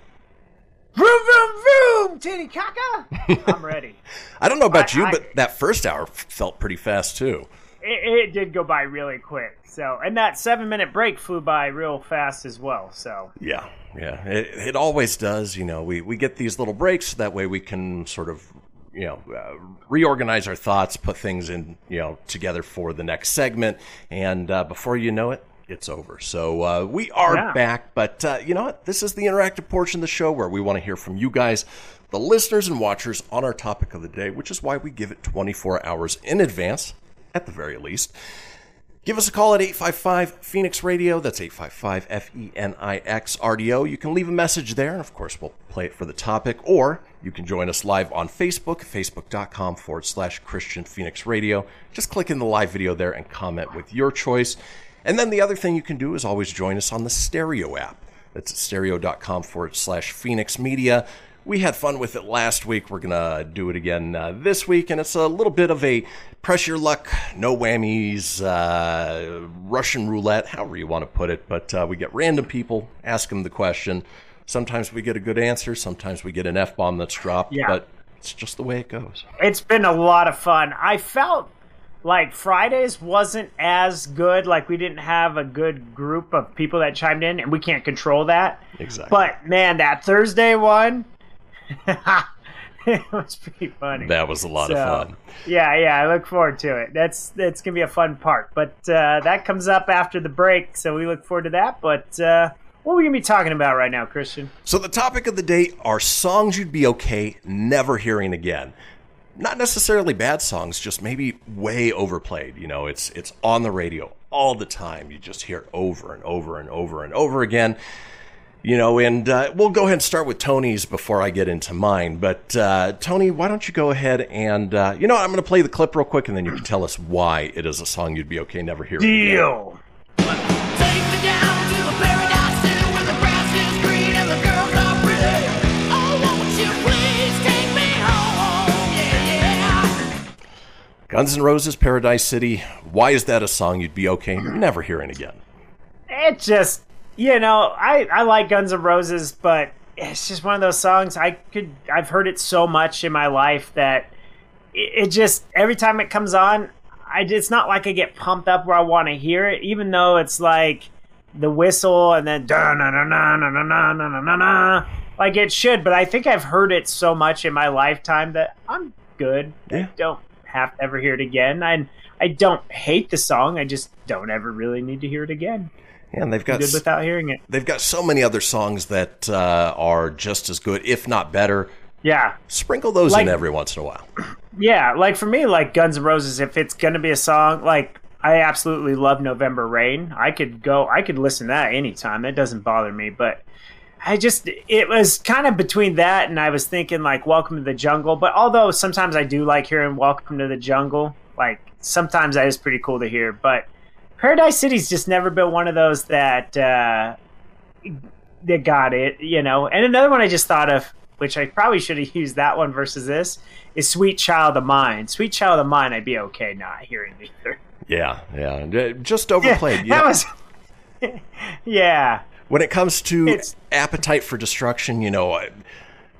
Vroom, vroom, vroom, titty caca. [laughs] I'm ready. I don't know about I- you, I- but that first hour felt pretty fast, too. It, it did go by really quick. So, and that seven minute break flew by real fast as well. So, Yeah, yeah. It, it always does. You know, we, we get these little breaks. That way we can sort of, you know, uh, reorganize our thoughts, put things in, you know, together for the next segment. And uh, before you know it, it's over. So uh, we are Yeah. back. But uh, you know what? This is the interactive portion of the show where we want to hear from you guys, the listeners and watchers, on our topic of the day, which is why we give it 24 hours in advance, at the very least. Give us a call at 855 Fenix Radio. That's 855 F E N I X R D O. You can leave a message there, and of course, we'll play it for the topic. Or you can join us live on Facebook, facebook.com forward slash Kristian Fenix Radio. Just click in the live video there and comment with your choice. And then the other thing you can do is always join us on the Stereo app. That's at stereo.com forward slash Fenix Media. We had fun with it last week. We're going to do it again uh, this week. And it's a little bit of a press your luck, no whammies, uh, Russian roulette, however you want to put it. But uh, we get random people, ask them the question. Sometimes we get a good answer. Sometimes we get an F bomb that's dropped. Yeah. But it's just the way it goes. it's been a lot of fun. I felt like Fridays wasn't as good. Like we didn't have a good group of people that chimed in, and we can't control that. Exactly. But man, that Thursday one, [laughs] it was pretty funny. that was a lot So, of fun. Yeah, yeah, I look forward to it. That's that's gonna be a fun part. But uh, that comes up after the break, so we look forward to that. But uh, what are we gonna be talking about right now, Kristian? So the topic of the day are songs you'd be okay never hearing again. Not necessarily bad songs, just maybe way overplayed. You know, it's it's on the radio all the time. You just hear it over and over and over and over again. You know, and uh, we'll go ahead and start with Tony's before I get into mine. But uh, Tony, why don't you go ahead and uh, you know I'm going to play the clip real quick, and then you can tell us why it is a song you'd be okay never hearing. again. Deal. Take Guns N' Roses, Paradise City. Why is that a song you'd be okay never hearing again? it just you know I I like Guns N' Roses, but it's just one of those songs I could I've heard it so much in my life that it, it just every time it comes on, I it's not like I get pumped up where I want to hear it, even though it's like the whistle and then da na na na na na na na na na na like it should. But I think I've heard it so much in my lifetime that I'm good. Yeah. I don't have to ever hear it again. I I don't hate the song. I just don't ever really need to hear it again And they've got good without hearing it. they've got so many other songs that uh, are just as good, if not better. Yeah, Sprinkle those Like- in every once in a while. [clears throat] yeah. Like for me, like Guns N' Roses, if it's gonna be a song, like I absolutely love November Rain. I could go, I could listen to that anytime. It doesn't bother me. But I just, it was kind of between that and I was thinking like Welcome to the Jungle. But although sometimes I do like hearing Welcome to the Jungle, like sometimes that is pretty cool to hear. But Paradise City's just never been one of those that uh, that got it, you know. And another one I just thought of, which I probably should have used that one versus this, is "Sweet Child of Mine." "Sweet Child of Mine," I'd be okay not hearing either. Yeah, yeah, just overplayed. [laughs] you that know, was, [laughs] yeah, when it comes to It's- Appetite for Destruction, you know, uh,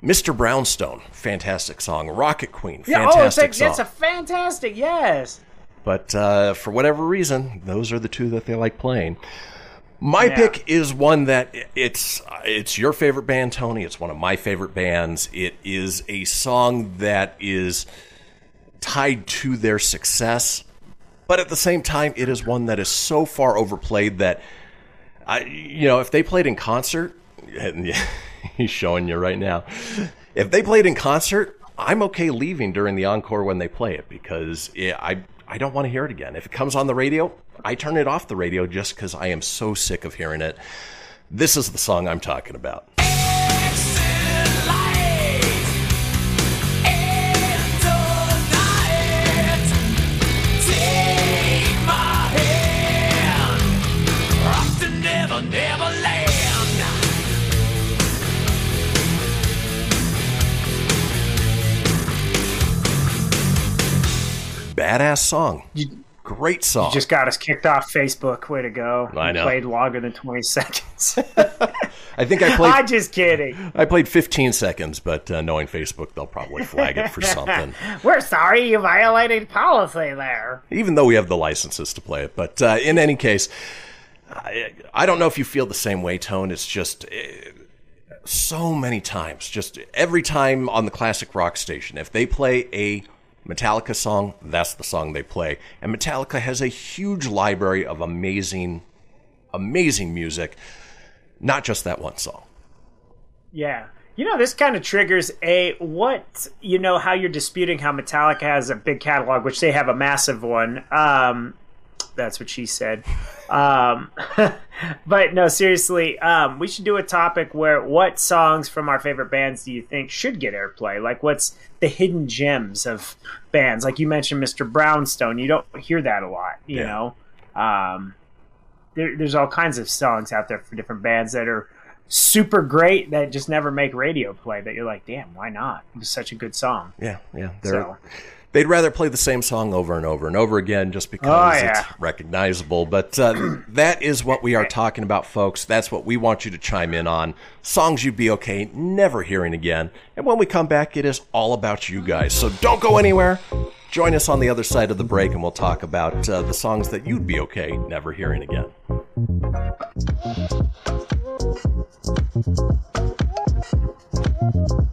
Mr. Brownstone, fantastic song. Rocket Queen, yeah. Oh, it's fantastic like song. it's a fantastic yes. But uh, for whatever reason, those are the two that they like playing. My Yeah. pick is one that it's it's your favorite band, Tony. It's one of my favorite bands. It is a song that is tied to their success, but at the same time, it is one that is so far overplayed that I, you know, if they played in concert, [laughs] he's showing you right now. If they played in concert, I'm okay leaving during the encore when they play it because it, I I don't want to hear it again. If it comes on the radio, I turn it off the radio just because I am so sick of hearing it. This is the song I'm talking about. Badass song. Great song. You Just got us kicked off Facebook. Way to go! I You know. Played longer than twenty [laughs] seconds. [laughs] I think I played. [laughs] I'm just kidding. I played 15 seconds, but uh, knowing Facebook, they'll probably flag it for something. We're sorry you violated policy there. even though we have the licenses to play it. But uh, in any case, I, I don't know if you feel the same way, Tone. It's just uh, so many times, just every time on the classic rock station, if they play a Metallica song, that's the song they play. And Metallica has a huge library of amazing, amazing music, not just that one song. Yeah. You know, this kind of triggers a what you know how you're disputing how Metallica has a big catalog, which they have a massive one. Um, that's what she said. Um, [laughs] but no, seriously, um, we should do a topic where what songs from our favorite bands do you think should get airplay? Like, what's the hidden gems of bands? Like you mentioned, Mr. Brownstone. You don't hear that a lot, you Yeah. know. Um, there, there's all kinds of songs out there for different bands that are super great that just never make radio play. That you're like, damn, why not? It was such a good song. Yeah, yeah. They're, So They'd rather play the same song over and over and over again just because Oh, yeah. it's recognizable. But uh, [clears throat] that is what we are talking about, folks. That's what we want you to chime in on. Songs you'd be okay never hearing again. And when we come back, it is all about you guys. So don't go anywhere. Join us on the other side of the break, and we'll talk about uh, the songs that you'd be okay never hearing again. [laughs]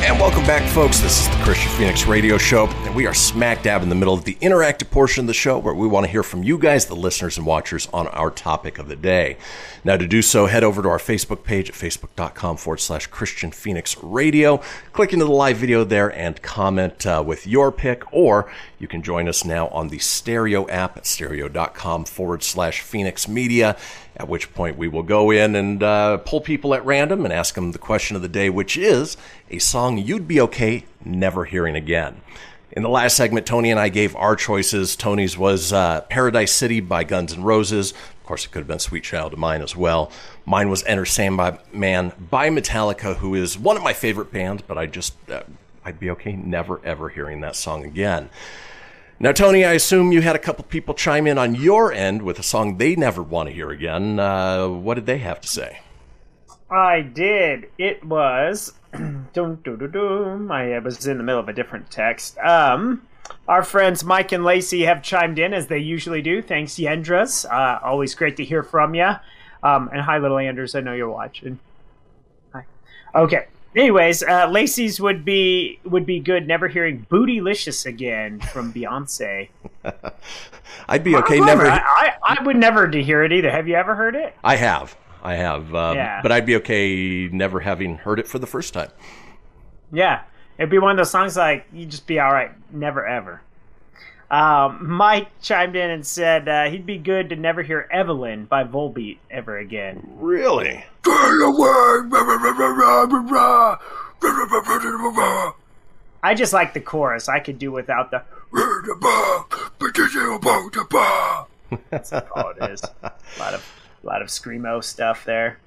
And welcome back, folks. This is the Kristian Fenix Radio Show, and we are smack dab in the middle of the interactive portion of the show where we want to hear from you guys, the listeners and watchers, on our topic of the day. Now, to do so, head over to our Facebook page at facebook.com forward slash Kristian Fenix Radio. Click into the live video there and comment uh, with your pick, or you can join us now on the stereo app at stereo.com forward slash Fenix Media, at which point we will go in and uh, pull people at random and ask them the question of the day, which is a song you'd be okay never hearing again. In the last segment, Tony and I gave our choices. Tony's was uh, Paradise City by Guns N' Roses. Of course, it could have been Sweet Child of Mine as well. Mine was Enter Sandman by Metallica, who is one of my favorite bands, but I just, uh, I'd be okay never ever hearing that song again. Now, Tony, I assume you had a couple people chime in on your end with a song they never want to hear again. Uh, what did they have to say? I did. It was. [clears throat] I was in the middle of a different text. Um, our friends Mike and Lacey have chimed in as they usually do. Thanks, Yendras. Uh, always great to hear from you. Um, and hi, little Anders. I know you're watching. Hi. Okay. Anyways, uh, Lacey's would be would be good. Never hearing "Bootylicious" again from Beyonce. [laughs] I'd be okay never. I, I, I would never to hear it either. Have you ever heard it? I have. I have. Um, Yeah. But I'd be okay never having heard it for the first time. Yeah, it'd be one of those songs like you'd just be all right, never ever. Um, Mike chimed in and said uh, he'd be good to never hear Evelyn by Volbeat ever again. Really? I just like the chorus. I could do without the. That's all it is. A lot of, a lot of screamo stuff there.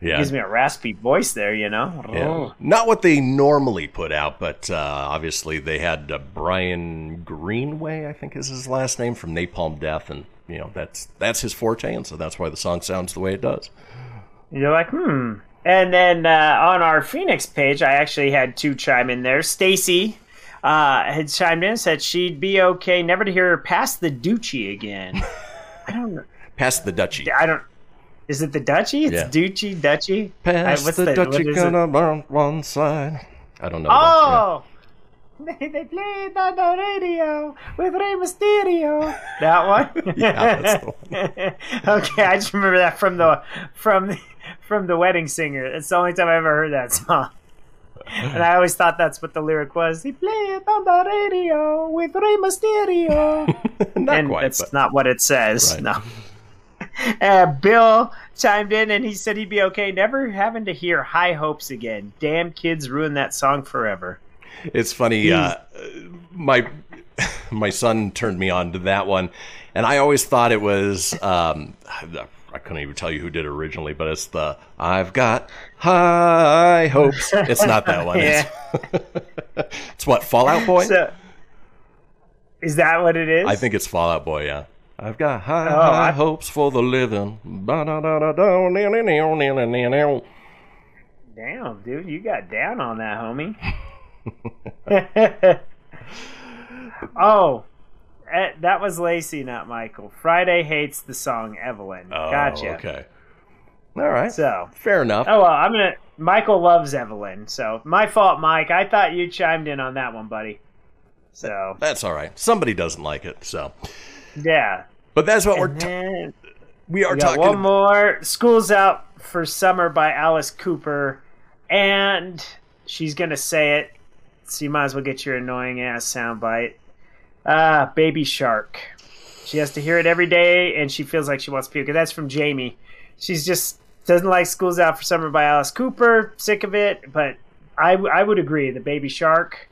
Yeah. Gives me a raspy voice there, you know. Yeah. Not what they normally put out, but uh, obviously they had uh, Brian Greenway, I think is his last name, from Napalm Death, and you know that's that's his forte, and so that's why the song sounds the way it does. You're like, hmm. And then uh, on our Fenix page, I actually had two chime in there. Stacy uh, had chimed in and said she'd be okay never to hear her pass the Duchy again. [laughs] I don't know. Pass the Duchy. I don't. Is it the Duchy? It's Yeah. Duchy, Duchy. Pass Uh, what's the, the- what Dutchie is it? gonna burn one side. I don't know. that, Oh! [laughs] They, they played on the radio with Rey Mysterio. That one? [laughs] Yeah, that's the one. okay, I just remember that from the from the, from the Wedding Singer. It's the only time I ever heard that song. And I always thought that's what the lyric was. He played on the radio with Rey Mysterio. [laughs] Not and quite, that's but not what it says. Right. No. [laughs] Uh, Bill chimed in and he said he'd be okay never having to hear High Hopes again. Damn kids ruined that song forever. It's funny. Uh, my [laughs] my son turned me on to that one, and I always thought it was. Um, I couldn't even tell you who did it originally, but it's the "I've got high hopes." [laughs] It's not that one. It's, [laughs] it's what Fallout Boy. So, is that what it is? I think it's Fallout Boy. Yeah. I've got high, Oh, high I- hopes for the living. Damn, dude, you got down on that, homie. [laughs] oh, Eh, that was Lacey, not Michael. Friday hates the song Evelyn. Oh, gotcha. Okay. All right. So, Fair enough. oh well, I'm gonna. Michael loves Evelyn, so my fault, Mike. I thought you chimed in on that one, buddy. So That's all right. Somebody doesn't like it, so. yeah. But that's what we're And ta- we are we got talking. one more. School's out for summer by Alice Cooper, and she's gonna say it. So you might as well get your annoying ass soundbite. Ah, baby shark. She has to hear it every day, and she feels like she wants to puke. And that's from Jamie. She's just doesn't like "School's Out for Summer" by Alice Cooper. Sick of it, but I I would agree. The baby shark.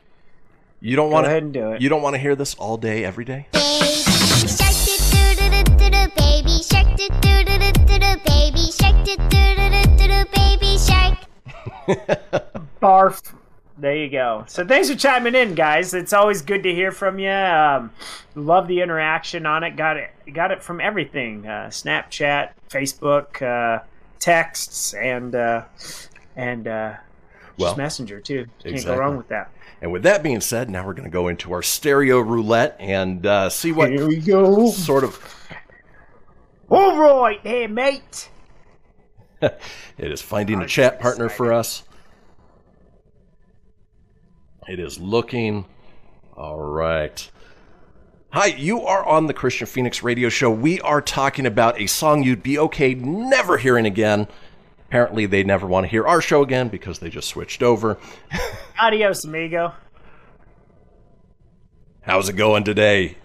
You don't Go want ahead and do it. You don't want to hear this all day, every day. Shark doo doo doo doo doo doo baby shark doo doo doo doo doo doo baby shark doo doo doo doo doo doo baby shark. Barf. There you go. So thanks for chiming in, guys. It's always good to hear from you. Um, love the interaction on it. Got it. Got it from everything: uh, Snapchat, Facebook, uh, texts, and uh, and uh, Well, just Messenger too. Can't exactly. go wrong with that. And with that being said, now we're going to go into our stereo roulette and uh, see what Here we go. sort of All right, hey mate. [laughs] it is finding a chat partner for us. It is looking all right. Hi, you are on the Kristian Fenix radio show. We are talking about a song you'd be okay never hearing again. Apparently, they never want to hear our show again because they just switched over. [laughs] Adios, amigo. How's it going today?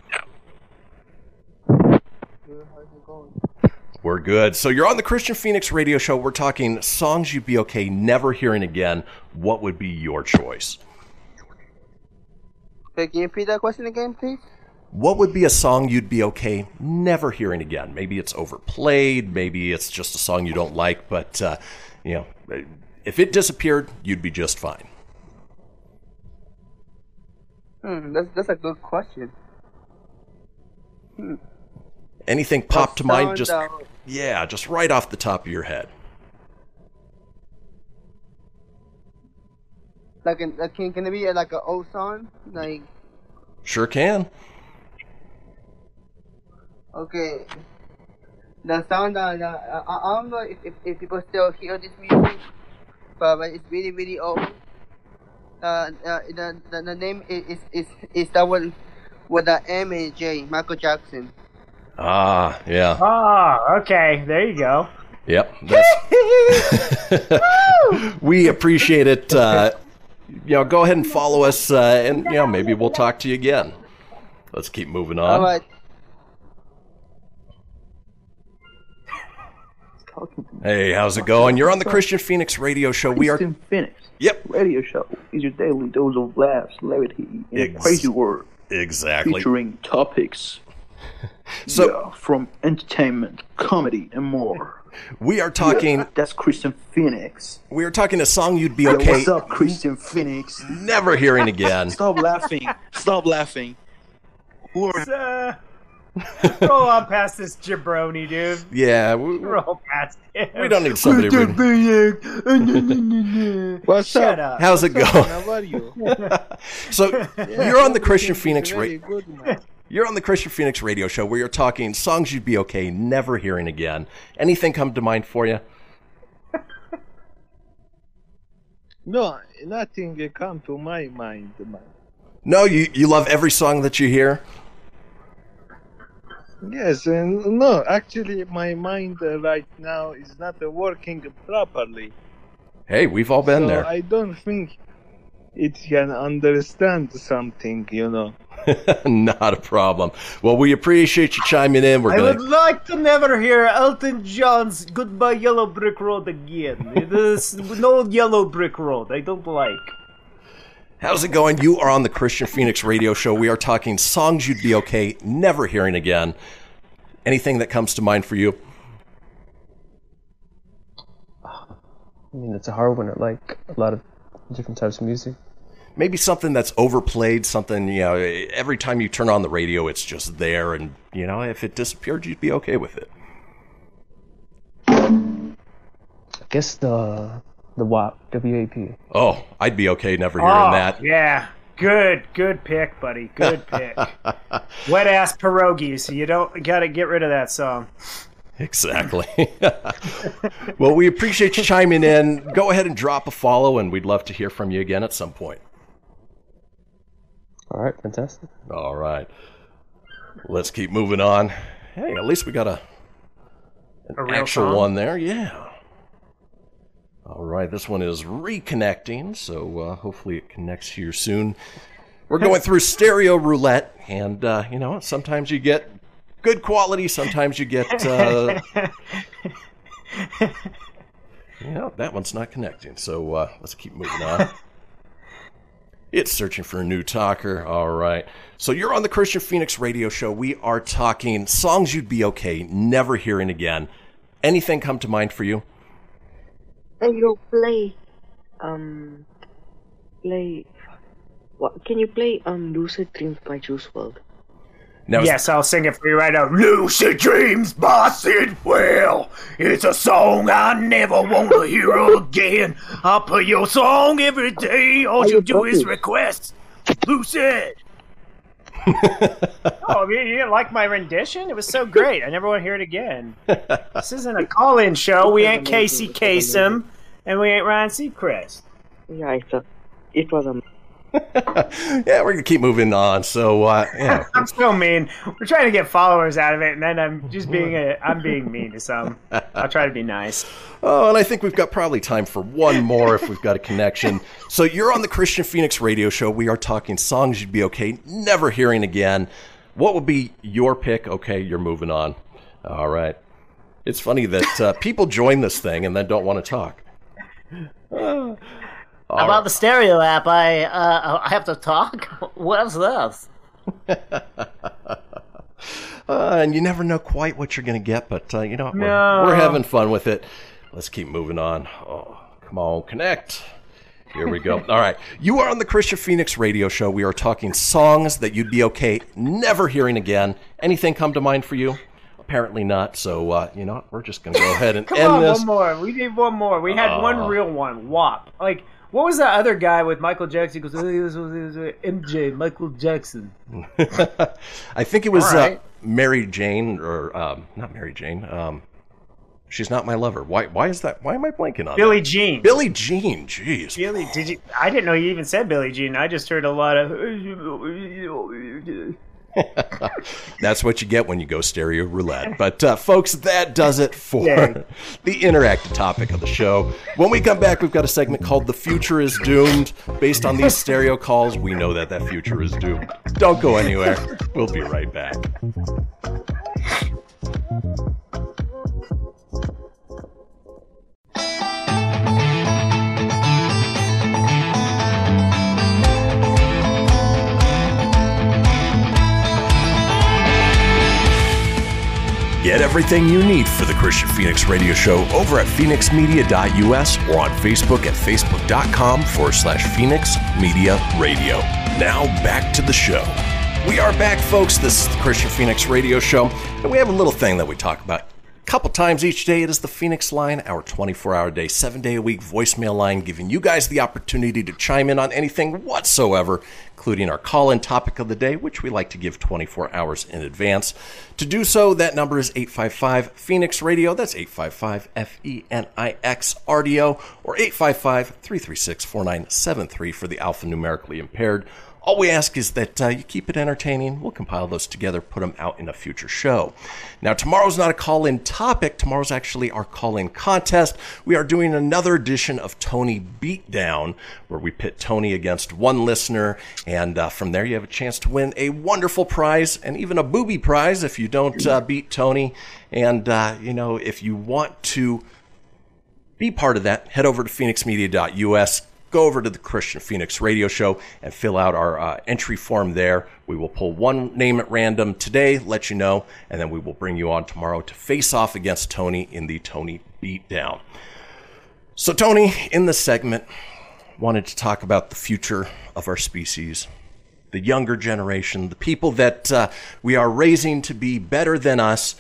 We're good. So you're on the Kristian Fenix radio show. We're talking songs you'd be okay never hearing again. What would be your choice? Hey, can you repeat that question again, please? What would be a song you'd be okay never hearing again? Maybe it's overplayed. Maybe it's just a song you don't like, but uh, you know, if it disappeared, you'd be just fine. Hmm, that's that's a good question. Hmm. Anything pop to mind? Just that- yeah, just right off the top of your head. Like, an, like can, can it be uh, like an old song? Like, Sure can. okay, the sound that, that I, I don't know if, if, if people still hear this music, but, but it's really really old. Uh, uh the, the the name is is is, is that one with the M and J, Michael Jackson. Ah, yeah. Ah, okay. There you go. Yep. [laughs] [laughs] We appreciate it. Uh, you know, go ahead and follow us, uh, and you know, maybe we'll talk to you again. Let's keep moving on. All right. Hey, how's it going? You're on the Kristian Fenix Radio Show. We are. Kristian Fenix. Yep. Radio show is your daily dose of laughs, levity, and Ex- crazy word. Exactly. Featuring topics. [laughs] So- yeah, from entertainment, comedy, and more. We are talking. Yeah, that's Kristian Fenix. We are talking a song you'd be Yo, okay what's up, Kristian Fenix? never hearing again. Stop laughing. Stop laughing. Who are Uh, roll on past this jabroni, dude. Yeah, we, Roll past him. we don't need somebody. reading- What's Shut up. How's it What's up, going? man? How are you? [laughs] [laughs] So you're on the Kristian Fenix Very Radio. good, man. You're on the Kristian Fenix Radio Show where you're talking songs you'd be okay never hearing again. Anything come to mind for you? [laughs] No, nothing come to my mind. No, you you love every song that you hear. Yes, and no, actually, my mind right now is not working properly. Hey, we've all been so there. I don't think it can understand something, you know. [laughs] Not a problem. Well, we appreciate you chiming in. We're I going would like to never hear Elton John's "Goodbye Yellow Brick Road" again. It is no yellow brick road. I don't like. How's it going? You are on the Kristian Fenix radio show. We are talking songs you'd be okay never hearing again. Anything that comes to mind for you? I mean, it's a hard one. I like a lot of different types of music. Maybe something that's overplayed, something, you know, every time you turn on the radio, it's just there. And, you know, if it disappeared, you'd be okay with it. I guess the the WAP W-A-P. Oh, I'd be okay never hearing oh, that. yeah. Good, good pick, buddy. Good pick. [laughs] Wet ass pierogies. You don't got to get rid of that song. Exactly. [laughs] well, we appreciate you chiming in. Go ahead and drop a follow, and we'd love to hear from you again at some point. All right, fantastic. All right. Let's keep moving on. Hey, at least we got a an A actual song? one there. Yeah. All right, this one is reconnecting, so uh, hopefully it connects here soon. We're going through stereo roulette, and uh, you know sometimes you get good quality, sometimes you get. Uh, [laughs] yeah, that one's not connecting, so uh, let's keep moving on. [laughs] It's searching for a new talker. All right. So you're on the Kristian Fenix radio show. We are talking songs you'd be okay never hearing again. Anything come to mind for you? Hey, yo, play. Um, play. What? Can you play um Lucid Dreams by Juice WRLD? Now, is- yes, I'll sing it for you right now. Lucid Dreams by Sid Well. It's a song I never want to hear again. I play your song every day. All you do is request. Lucid. [laughs] Oh, you, you didn't like my rendition? It was so great. I never want to hear it again. this isn't a call-in show. We ain't Casey Kasem, and we ain't Ryan Seacrest. Yeah, it's a, it was a. yeah, we're gonna keep moving on. So uh, yeah, [laughs] I'm still mean. We're trying to get followers out of it, and then I'm just being a I'm being mean to some. I'll try to be nice. Oh, and I think we've got probably time for one more if we've got a connection. So you're on the Kristian Fenix radio show. We are talking songs you'd be okay never hearing again. What would be your pick? Okay, you're moving on. All right. It's funny that uh, people join this thing and then don't want to talk. [laughs] About the stereo app, I uh, I have to talk. [laughs] What's this? [laughs] Uh, and you never know quite what you're going to get, but uh, you know, we're, we're having fun with it. Let's keep moving on. Oh, come on, connect. Here we go. [laughs] All right. You are on the Kristian Fenix radio show. We are talking songs that you'd be okay never hearing again. Anything come to mind for you? Apparently not. So, uh, you know, we're just going to go ahead and Come end on, this. one more. We need one more. We had one Oh. real one. WAP. Like, what was that other guy with Michael Jackson? He goes, "Oh, this was- this was MJ, Michael Jackson. I think it was right. uh, Mary Jane, or um, not Mary Jane. Um, she's not my lover. Why? Why is that? Why am I blanking on Billie that? Jean. Billy Jean. Jeez. Billy, did you? I didn't know you even said Billy Jean. I just heard a lot of. [laughs] That's what you get when you go stereo roulette. But, uh, folks, that does it for Yay. the interactive topic of the show. When we come back, we've got a segment called The Future is Doomed. Based on these stereo calls, we know that that future is doomed. Don't go anywhere. We'll be right back. Get everything you need for the Kristian Fenix Radio Show over at fenixmedia.us or on Facebook at facebook.com forward slash Fenix Media Radio. Now back to the show. We are back, folks. This is the Kristian Fenix Radio Show, and we have a little thing that we talk about a couple times each day. It is the Fenix line, our 24 hour day, seven day a week voicemail line, giving you guys the opportunity to chime in on anything whatsoever, including our call in topic of the day, which we like to give 24 hours in advance. To do so, that number is 855 Fenix Radio. That's 855 F E N I X R D O or 855 336 4973 for the alphanumerically impaired. All we ask is that uh, you keep it entertaining. We'll compile those together, put them out in a future show. Now, tomorrow's not a call in topic. Tomorrow's actually our call in contest. We are doing another edition of Tony Beatdown, where we pit Tony against one listener. And uh, from there, you have a chance to win a wonderful prize and even a booby prize if you don't uh, beat Tony. And, uh, you know, if you want to be part of that, head over to fenixmedia.us, go over to the Kristian Fenix radio show and fill out our uh, entry form there. We will pull one name at random today, let you know, and then we will bring you on tomorrow to face off against Tony in the Tony Beatdown. So, Tony, in this segment, wanted to talk about the future of our species, the younger generation, the people that uh, we are raising to be better than us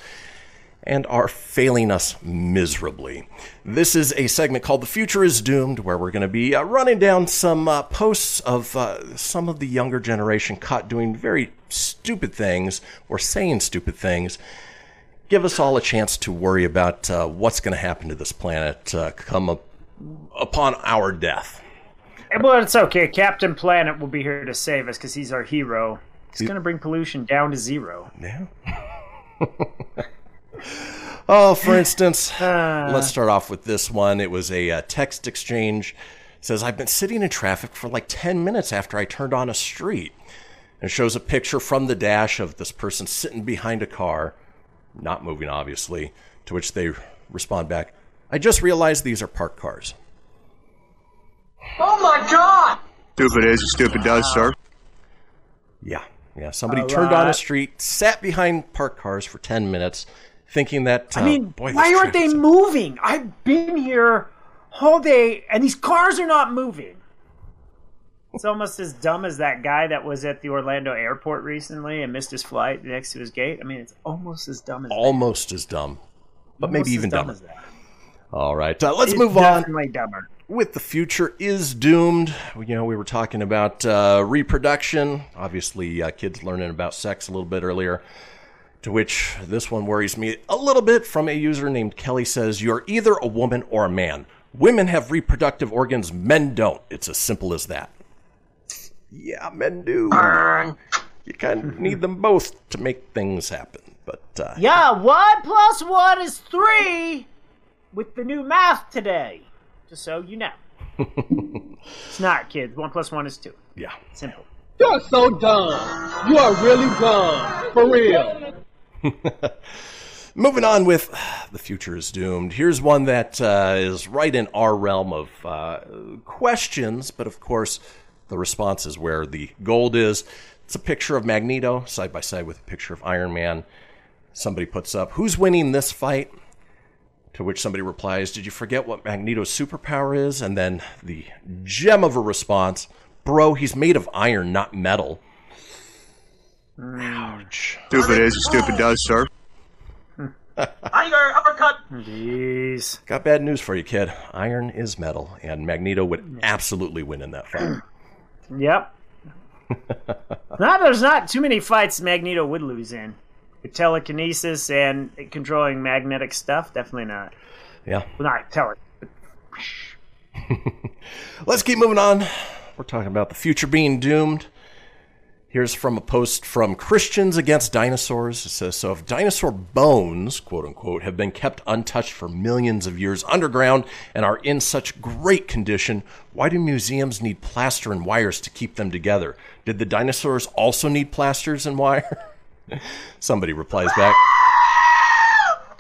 and are failing us miserably. This is a segment called The Future is Doomed, where we're going to be uh, running down some uh, posts of uh, some of the younger generation caught doing very stupid things or saying stupid things. Give us all a chance to worry about uh, what's going to happen to this planet uh, come up upon our death. Well, it's okay. Captain Planet will be here to save us because he's our hero. He's going to bring pollution down to zero. Yeah. [laughs] Oh, for instance, [laughs] let's start off with this one. It was a uh, text exchange. It says, I've been sitting in traffic for like 10 minutes after I turned on a street. And it shows a picture from the dash of this person sitting behind a car, not moving, obviously, to which they respond back, I just realized these are parked cars. Oh my god! Stupid is, stupid does, sir. Yeah. Yeah. Somebody All turned on a street, sat behind parked cars for 10 minutes, thinking that. I uh, mean, boy, why aren't they moving? I've been here all day, and these cars are not moving. It's almost as dumb as that guy that was at the Orlando airport recently and missed his flight next to his gate. I mean, it's almost as dumb as almost as dumb, but Almost maybe even dumb dumber. that. All right, uh, let's It's move on. Definitely dumber. With the future is doomed. You know, we were talking about uh, reproduction. Obviously, uh, kids learning about sex a little bit earlier. To which this one worries me a little bit. From a user named Kelly says, "You're either a woman or a man. Women have reproductive organs. Men don't. It's as simple as that." Yeah, men do. You kind of need them both to make things happen. But uh, Yeah, one plus one is three with the new math today. Just so you know. [laughs] It's not, kids. One plus one is two. Yeah. Simple. You're so dumb. You are really dumb. For real. [laughs] Moving on with The Future is Doomed. Here's one that uh, is right in our realm of uh, questions, but of course, the response is where the gold is. It's a picture of Magneto side by side with a picture of Iron Man. Somebody puts up, Who's winning this fight? To which somebody replies, Did you forget what Magneto's superpower is? And then the gem of a response, Bro, he's made of iron, not metal. Ouch. Stupid is, stupid does, sir. [laughs] Iron uppercut. Jeez. Got bad news for you, kid. Iron is metal, and Magneto would absolutely win in that fight. [clears throat] Yep. [laughs] not, there's not too many fights Magneto would lose in. With telekinesis and controlling magnetic stuff, definitely not. yeah. Well, not tele. [laughs] Let's keep moving on. We're talking about the future being doomed. Here's from a post from Christians Against Dinosaurs. It says So, if dinosaur bones, quote unquote, have been kept untouched for millions of years underground and are in such great condition, why do museums need plaster and wires to keep them together? Did the dinosaurs also need plasters and wire? [laughs] Somebody replies back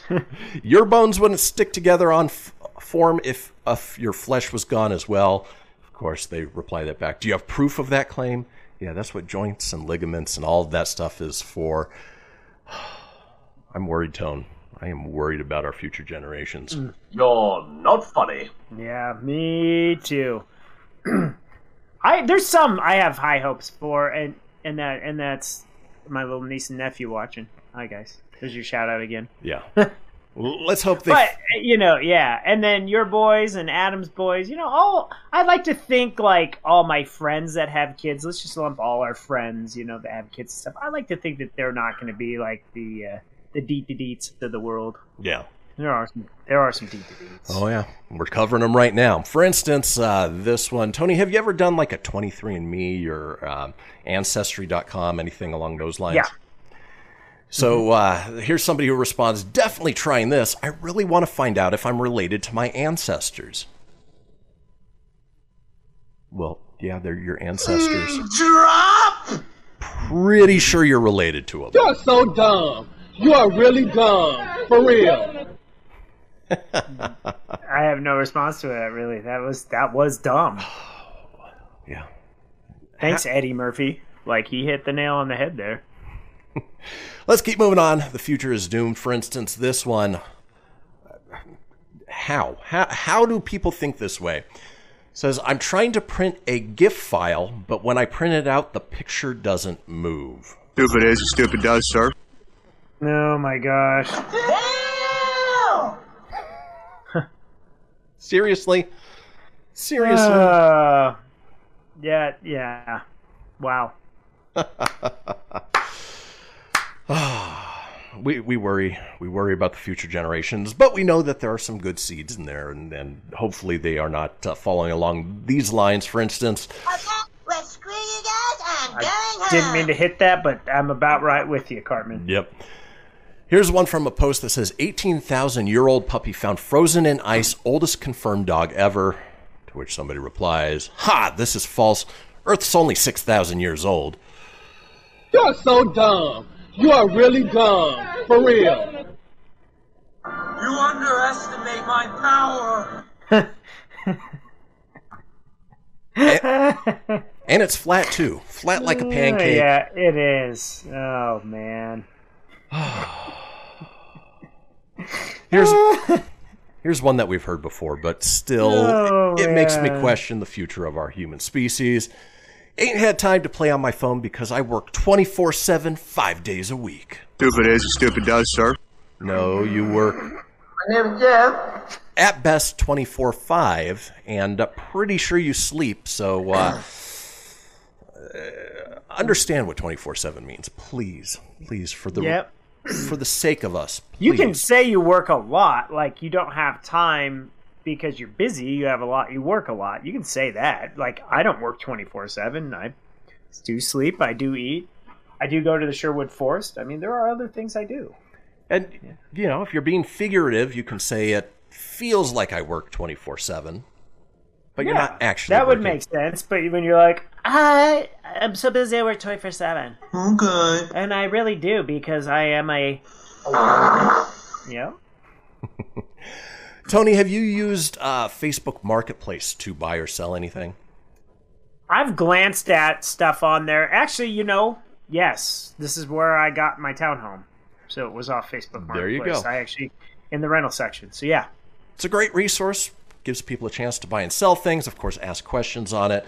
[laughs] Your bones wouldn't stick together on f- form if, if your flesh was gone as well. Of course, they reply that back. Do you have proof of that claim? Yeah, that's what joints and ligaments and all of that stuff is for. [sighs] I'm worried, Tone. I am worried about our future generations. Mm. You're not funny. Yeah, me too. [clears throat] I there's some I have high hopes for, and and that and that's my little niece and nephew watching. Hi guys, there's your shout out again. Yeah. [laughs] Let's hope they. But you know, yeah, and then your boys and Adam's boys. You know, all I like to think like all my friends that have kids. Let's just lump all our friends, you know, that have kids and stuff. I like to think that they're not going to be like the uh, the deet deets of the world. yeah. There are some there are some deet deets. Oh yeah, we're covering them right now. For instance, uh, this one, Tony, have you ever done like a 23andMe or um, Ancestry.com, anything along those lines? Yeah. So uh, here's somebody who responds, definitely trying this. I really want to find out if I'm related to my ancestors. Well, yeah, they're your ancestors. Drop! Pretty sure you're related to them. You're so dumb. You are really dumb. For real. [laughs] I have no response to that. Really, that was that was dumb. [sighs] yeah. Thanks, Eddie Murphy. Like he hit the nail on the head there. [laughs] Let's keep moving on. The future is doomed. For instance, this one. How? How, how do people think this way? says, I'm trying to print a GIF file, but when I print it out, the picture doesn't move. Stupid is, stupid does, sir. Oh my gosh. [laughs] Seriously? Seriously? Uh, yeah, yeah. Wow. [laughs] we, we worry we worry about the future generations, but we know that there are some good seeds in there, and, and hopefully they are not uh, following along these lines. For instance, I didn't mean to hit that, but I'm about right with you, Cartman. Yep. Here's one from a post that says 18,000 year old puppy found frozen in ice, oldest confirmed dog ever. To which somebody replies, Ha, this is false. Earth's only 6,000 years old. You're so dumb. You are really dumb. For real. You underestimate my power. And it's flat too. Flat like a pancake. Yeah, it is. Oh man. [sighs] Here's here's one that we've heard before, but still, Oh, it, it makes me question the future of our human species. Ain't had time to play on my phone because I work 24 7, five days a week. Stupid is, stupid does, sir. No, you work My name is Jeff. at best 24 5, and uh, pretty sure you sleep, so uh, uh, understand what 24 7 means. Please, please, for the, Yep. for the sake of us. You can say you work a lot, like you don't have time because you're busy. You have a lot. You work a lot. You can say that. Like I don't work twenty four seven. I do sleep. I do eat. I do go to the Sherwood Forest. I mean, there are other things I do. And, you know, if you're being figurative, you can say it feels like I work 24 7, but you're not actually. That would make sense. But when you're like, I am so busy, I work twenty four seven. Okay. And I really do because I am a. Yeah. [laughs] Tony, have you used uh, Facebook Marketplace to buy or sell anything? I've glanced at stuff on there. Actually, you know, yes, this is where I got my townhome. So it was off Facebook Marketplace. There you go. I actually in the rental section. So yeah. It's a great resource, gives people a chance to buy and sell things, of course, ask questions on it.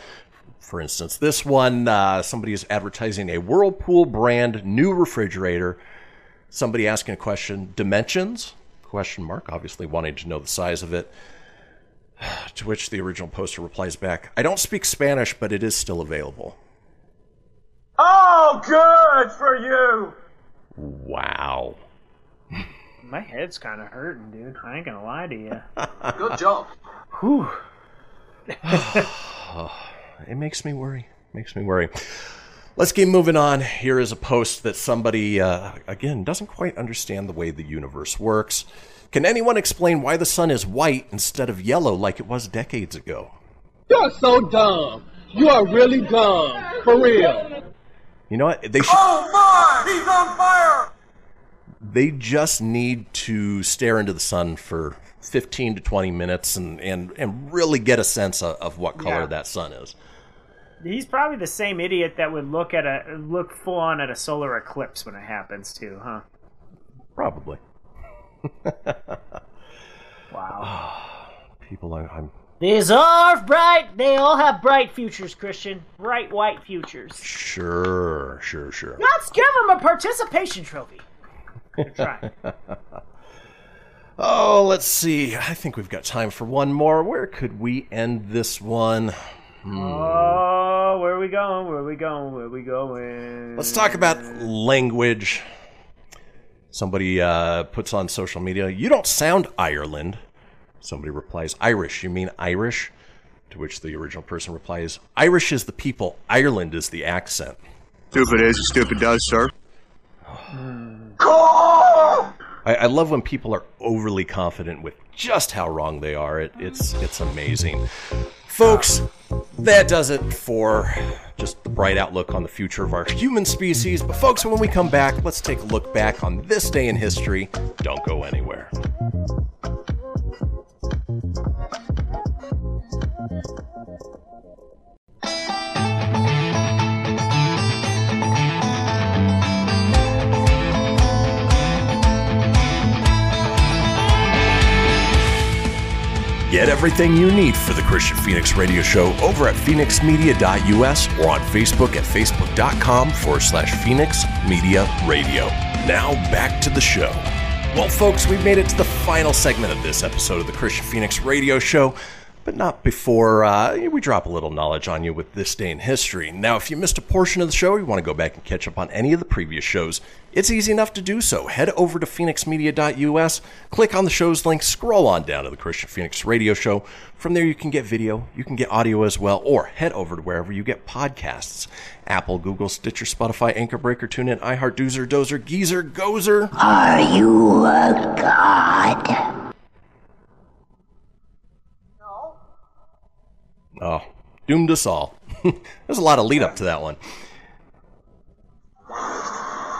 For instance, this one, uh, somebody is advertising a Whirlpool brand new refrigerator. Somebody asking a question, dimensions? Question mark, obviously wanting to know the size of it. [sighs] To which the original poster replies back, I don't speak Spanish, but it is still available. Oh, good for you. Wow. My head's kind of hurting, dude. I ain't gonna lie to you. [laughs] Good job. Whew. [sighs] it makes me worry. Makes me worry. Let's keep moving on. Here is a post that somebody, uh, again, doesn't quite understand the way the universe works. Can anyone explain why the sun is white instead of yellow like it was decades ago? You're so dumb. You are really dumb. For real. You know what? They should. Oh my! He's on fire! They just need to stare into the sun for 15 to 20 minutes and, and, and really get a sense of, of what color Yeah. that sun is. He's probably the same idiot that would look at a look full on at a solar eclipse when it happens too, huh? Probably. [laughs] Wow. [sighs] People, I, I'm These are bright. They all have bright futures, Kristian. Bright white futures. sure, sure, sure. Let's give them a participation trophy. Good try. [laughs] Oh, let's see. I think we've got time for one more. Where could we end this one? Hmm. Oh, where are we going? Where are we going? Where are we going? Let's talk about language. Somebody uh, puts on social media, you don't sound Ireland. Somebody replies, Irish. You mean Irish? To which the original person replies, Irish is the people, Ireland is the accent. Stupid is, stupid does, sir. I, I love when people are overly confident with just how wrong they are. It, it's it's amazing, folks. That does it for just the bright outlook on the future of our human species. But folks, when we come back, let's take a look back on this day in history. Don't go anywhere. Get everything you need for the Kristian Fenix Radio Show over at fenixmedia.us or on Facebook at facebook.com forward slash Fenix Media Radio. Now back to the show. Well, folks, we've made it to the final segment of this episode of the Kristian Fenix Radio Show, but not before uh, we drop a little knowledge on you with this day in history. Now, if you missed a portion of the show, or you want to go back and catch up on any of the previous shows, it's easy enough to do so. Head over to fenixmedia.us, click on the show's link, scroll on down to the Kristian Fenix Radio Show. From there, you can get video, you can get audio as well, or head over to wherever you get podcasts Apple, Google, Stitcher, Spotify, Anchor Breaker, TuneIn, iHeart, Doozer, Dozer, Geezer, Gozer. Are you a god? No. Oh, doomed us all. [laughs] There's a lot of lead up to that one.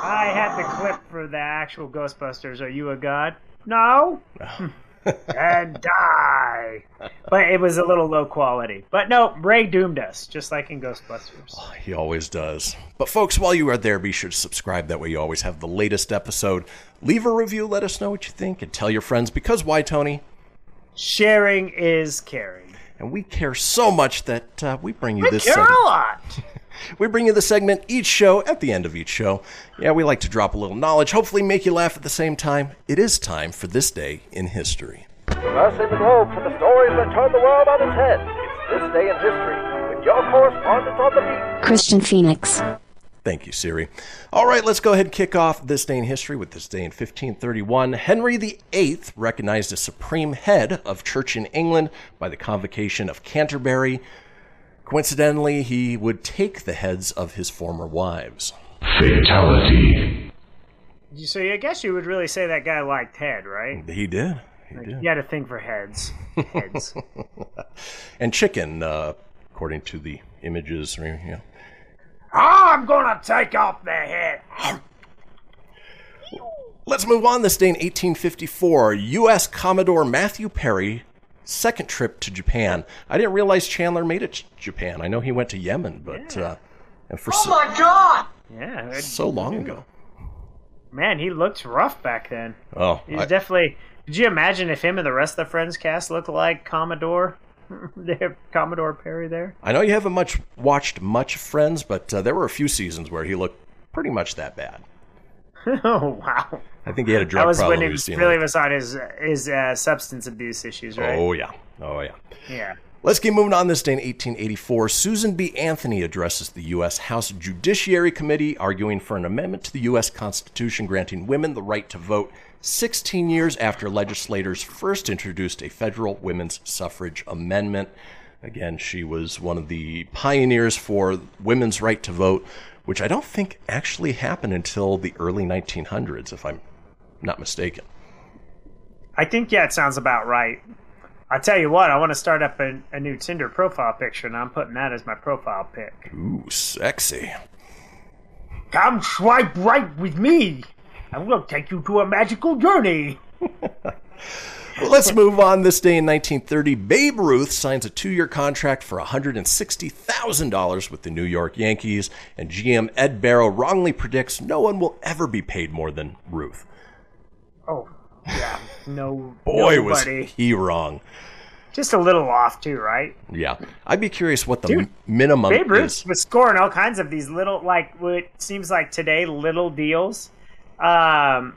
I had the clip for the actual Ghostbusters. Are you a god? No. [laughs] and die. But it was a little low quality. But no, Ray doomed us, just like in Ghostbusters. He always does. But folks, while you are there, be sure to subscribe. That way you always have the latest episode. Leave a review, let us know what you think, and tell your friends because why, Tony? Sharing is caring. And we care so much that uh, we bring you We this care segment. a lot. [laughs] We bring you the segment each show at the end of each show. Yeah, we like to drop a little knowledge, hopefully make you laugh at the same time. It is time for this day in history. Traversing the globe for the stories that turn the world on its head. It's this day in history with your correspondent on the beat. Kristian Fenix. Thank you, Siri. All right, let's go ahead and kick off this day in history with this day in 1531. Henry VIII recognized as supreme head of church in England by the convocation of Canterbury. Coincidentally, he would take the heads of his former wives. Fatality. You- So I guess you would really say that guy liked head, right? He did. He Like, did. You had to think for heads. Heads. [laughs] And chicken, uh, according to the images. Yeah. I'm gonna take off the head. Let's move on. This day in 1854, U.S. Commodore Matthew Perry, second trip to Japan. I didn't realize Chandler made it to Japan. I know he went to Yemen, but uh, and for Oh so, my god! Yeah, so long ago. Man, he looked rough back then. Oh, He's I- definitely. Could you imagine if him and the rest of the Friends cast looked like Commodore? [laughs] they have Commodore Perry there. I know you haven't much watched much Friends, but uh, there were a few seasons where he looked pretty much that bad. [laughs] oh wow! I think he had a drug that was problem. when he was, really was on his his uh, substance abuse issues, right? Oh yeah, oh yeah. Yeah. Let's keep moving on this day in 1884. Susan B. Anthony addresses the U.S. House Judiciary Committee, arguing for an amendment to the U.S. Constitution granting women the right to vote 16 years after legislators first introduced a federal women's suffrage amendment. Again, she was one of the pioneers for women's right to vote, which I don't think actually happened until the early 1900s, if I'm not mistaken. I think yeah, it sounds about right. I tell you what, I want to start up a, a new Tinder profile picture, and I'm putting that as my profile pic. Ooh, sexy. Come swipe right with me. I will take you to a magical journey. [laughs] Let's move on. This day in 1930, Babe Ruth signs a two year contract for $160,000 with the New York Yankees, and GM Ed Barrow wrongly predicts no one will ever be paid more than Ruth. Oh, yeah. No. Boy, nobody. was he wrong. Just a little off, too, right? Yeah. I'd be curious what the Dude, m- minimum Babe Ruth is. was scoring all kinds of these little, like, what seems like today, little deals. Um,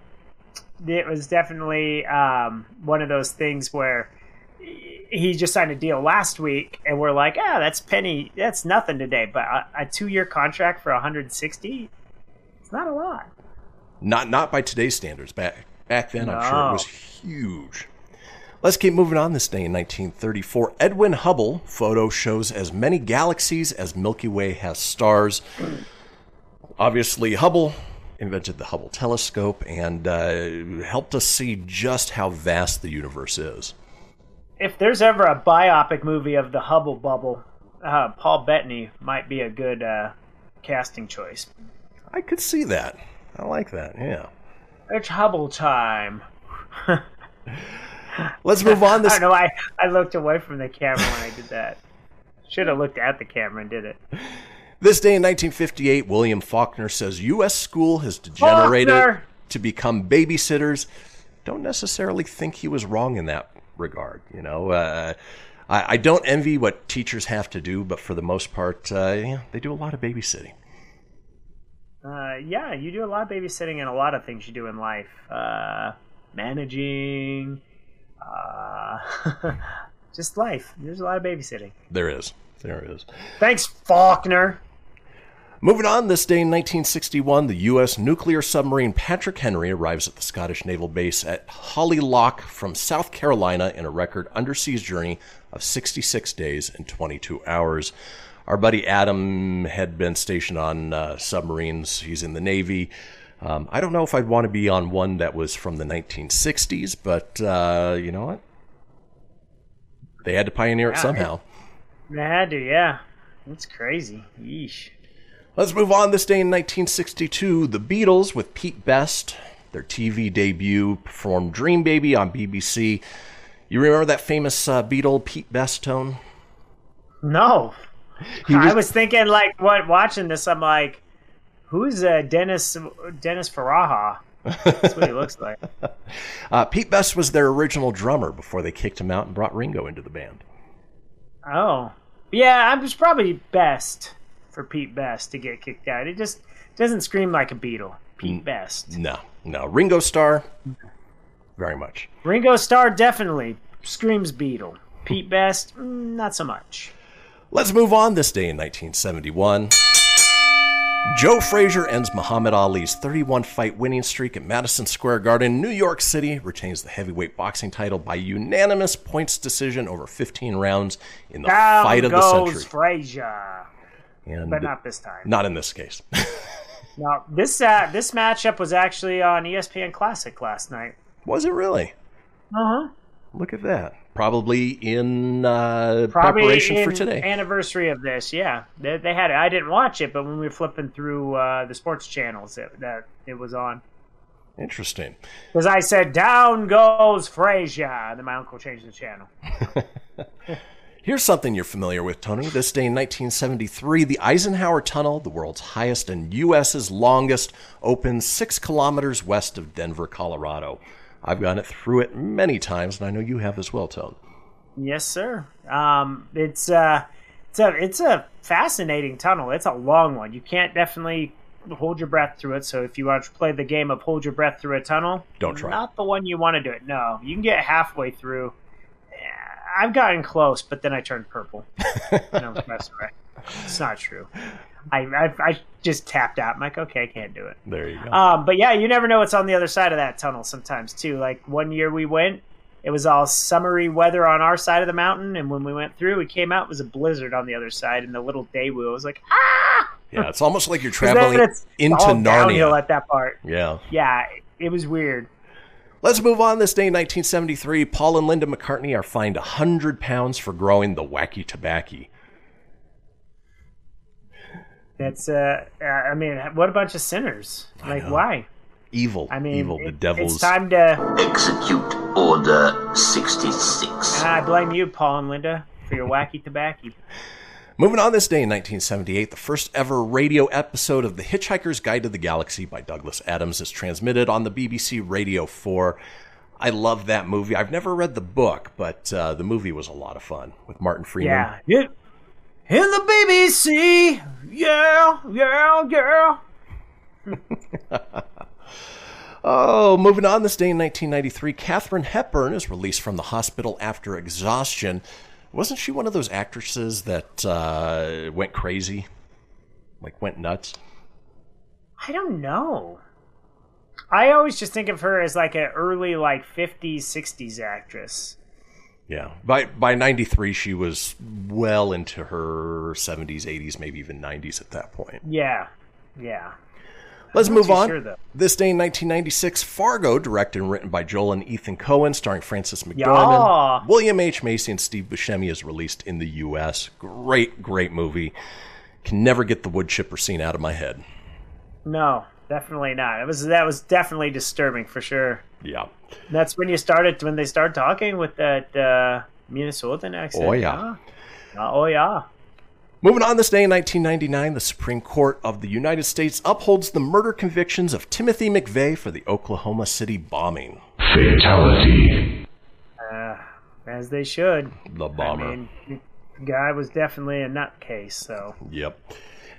it was definitely um, one of those things where he just signed a deal last week, and we're like, ah, that's penny, that's nothing today. But a, a two-year contract for 160, it's not a lot. Not not by today's standards. Back back then, I'm sure it was huge. Let's keep moving on this day in 1934. Edwin Hubble photo shows as many galaxies as Milky Way has stars. Obviously, Hubble invented the Hubble telescope and uh, helped us see just how vast the universe is. If there's ever a biopic movie of the Hubble bubble, uh, Paul Bettany might be a good uh, casting choice. I could see that. I like that. Yeah. It's Hubble time. [laughs] Let's move on. [laughs] This I know. I, I looked away from the camera when I did that. Should have looked at the camera and did it. This day in 1958, William Faulkner says U.S. school has degenerated Faulkner! to become babysitters. Don't necessarily think he was wrong in that regard. You know, uh, I, I don't envy what teachers have to do, but for the most part, uh, yeah, they do a lot of babysitting. Uh, yeah, you do a lot of babysitting and a lot of things you do in life. Uh, managing, uh, [laughs] just life. There's a lot of babysitting. There is. There is. Thanks, Faulkner. Moving on, this day in 1961, the U.S. nuclear submarine Patrick Henry arrives at the Scottish naval base at Holy Loch from South Carolina in a record undersea journey of 66 days and 22 hours. Our buddy Adam had been stationed on uh, submarines. He's in the Navy. Um, I don't know if I'd want to be on one that was from the 1960s, but uh, you know what? They had to pioneer it somehow. They had to, yeah. That's crazy. Yeesh. Let's move on. This day in 1962, the Beatles with Pete Best, their TV debut, performed Dream Baby on BBC. You remember that famous uh, Beatle Pete Best tone? No. [laughs] I was- was thinking, like, what watching this, I'm like, who's uh, Dennis Dennis Faraha? That's what he looks like. [laughs] Uh, Pete Best was their original drummer before they kicked him out and brought Ringo into the band. Oh, yeah, it was probably best for Pete Best to get kicked out. It just doesn't scream like a Beatle. Pete Best. No, no. Ringo Starr, very much. Ringo Starr definitely screams Beatle. Pete Best, mm, not so much. Let's move on. This day in 1971, Joe Frazier ends Muhammad Ali's 31 fight winning streak at Madison Square Garden, New York City, retains the heavyweight boxing title by unanimous points decision over 15 rounds in the Down fight of the goes century. Frazier. And but not this time. Not in this case. [laughs] now, this uh, this matchup was actually on ESPN Classic last night. Was it really? Uh huh. Look at that. Probably in uh, Probably preparation in for today. anniversary of this. Yeah, they, they had it. I didn't watch it, but when we were flipping through uh, the sports channels, it, that it was on. Interesting. Because I said, "Down goes Frazier," and then my uncle changed the channel. [laughs] Here's something you're familiar with, Tony. This day in 1973, the Eisenhower Tunnel, the world's highest and U.S.'s longest, opens six kilometers west of Denver, Colorado. I've gone it through it many times, and I know you have as well, Tone. Yes, sir. Um, it's uh, it's a it's a fascinating tunnel. It's a long one. You can't definitely hold your breath through it. So if you want to play the game of hold your breath through a tunnel, Don't try. Not the one you want to do it. No, you can get halfway through. I've gotten close, but then I turned purple. [laughs] and I was messing around. It's not true. I, I I just tapped out. I'm like, okay, I can't do it. There you go. Um, but yeah, you never know what's on the other side of that tunnel sometimes too. Like one year we went, it was all summery weather on our side of the mountain, and when we went through, we came out, it was a blizzard on the other side, and the little Daewoo was like, ah! yeah, it's almost like you're [laughs] traveling it's into all Narnia. at that part. Yeah. Yeah, it was weird. Let's move on. This day in 1973, Paul and Linda McCartney are fined 100 pounds for growing the wacky tobacco. That's uh, I mean, what a bunch of sinners. Like, why? Evil. I mean, evil. The devil's. It's time to execute Order 66. I blame you, Paul and Linda, for your wacky tobacco. [laughs] Moving on this day in 1978, the first ever radio episode of The Hitchhiker's Guide to the Galaxy by Douglas Adams is transmitted on the BBC Radio 4. I love that movie. I've never read the book, but uh, the movie was a lot of fun with Martin Freeman. Yeah. In, in the BBC. Yeah, yeah, yeah. [laughs] Oh, moving on this day in 1993, Katharine Hepburn is released from the hospital after exhaustion. Wasn't she one of those actresses that uh, went crazy? Like, went nuts? I don't know. I always just think of her as like an early like 50s 60s actress. Yeah. By by 93 she was well into her 70s, 80s, maybe even 90s at that point. Yeah, yeah. Let's I'm move on. sure, this day in 1996, Fargo, directed and written by Joel and Ethan Coen, starring Frances Yeah. McDormand, William H. Macy, and Steve Buscemi, is released in the U.S. Great, great movie. Can never get the wood chipper scene out of my head. No, definitely not. It was that was definitely disturbing for sure. Yeah. That's when you started when they started talking with that uh, Minnesotan accent. Oh, yeah. Uh, oh yeah. Moving on this day in 1999, the Supreme Court of the United States upholds the murder convictions of Timothy McVeigh for the Oklahoma City bombing. Fatality. Uh, as they should. The bomber. I mean, guy was definitely a nutcase. So Yep.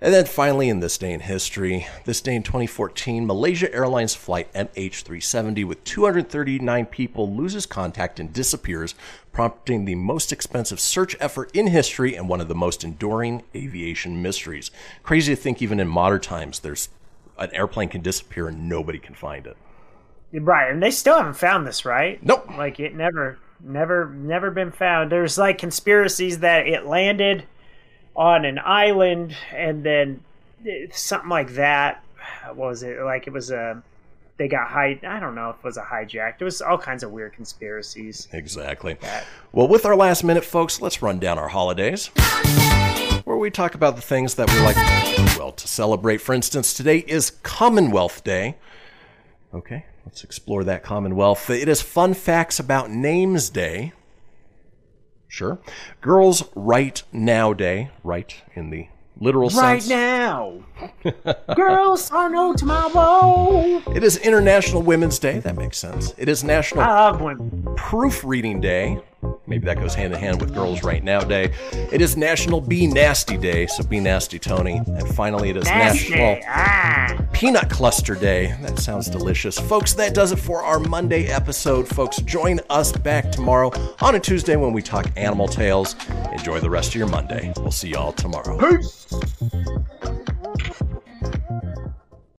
And then finally, in this day in history, this day in 2014, Malaysia Airlines flight MH370 with 239 people loses contact and disappears, prompting the most expensive search effort in history and one of the most enduring aviation mysteries. Crazy to think, even in modern times, there's an airplane can disappear and nobody can find it. right, and they still haven't found this, right? Nope. Like it never, never, never been found. There's like conspiracies that it landed on an island and then eh, something like that. What was it like? It was a. They got high. I don't know if it was a hijacked. It was all kinds of weird conspiracies. Exactly. Well, with our last minute, folks, let's run down our holidays. Where we talk about the things that we like, well, to celebrate. For instance, today is Commonwealth Day. Okay, let's explore that Commonwealth. It is Fun Facts About Names Day. Sure. Girls Right Now Day. Right in the literal sense. Right sense. now. [laughs] Girls are no tomorrow. It is International Women's Day. That makes sense. It is National ah, I. Proofreading Day. Maybe that goes hand in hand with Girls Right Now Day. It is National Be Nasty Day. So be nasty, Tony. And finally, it is Nasty. National Ah. Peanut Cluster Day. That sounds delicious. Folks, that does it for our Monday episode. Folks, join us back tomorrow on a Tuesday when we talk animal tales. Enjoy the rest of your Monday. We'll see y'all tomorrow. Peace.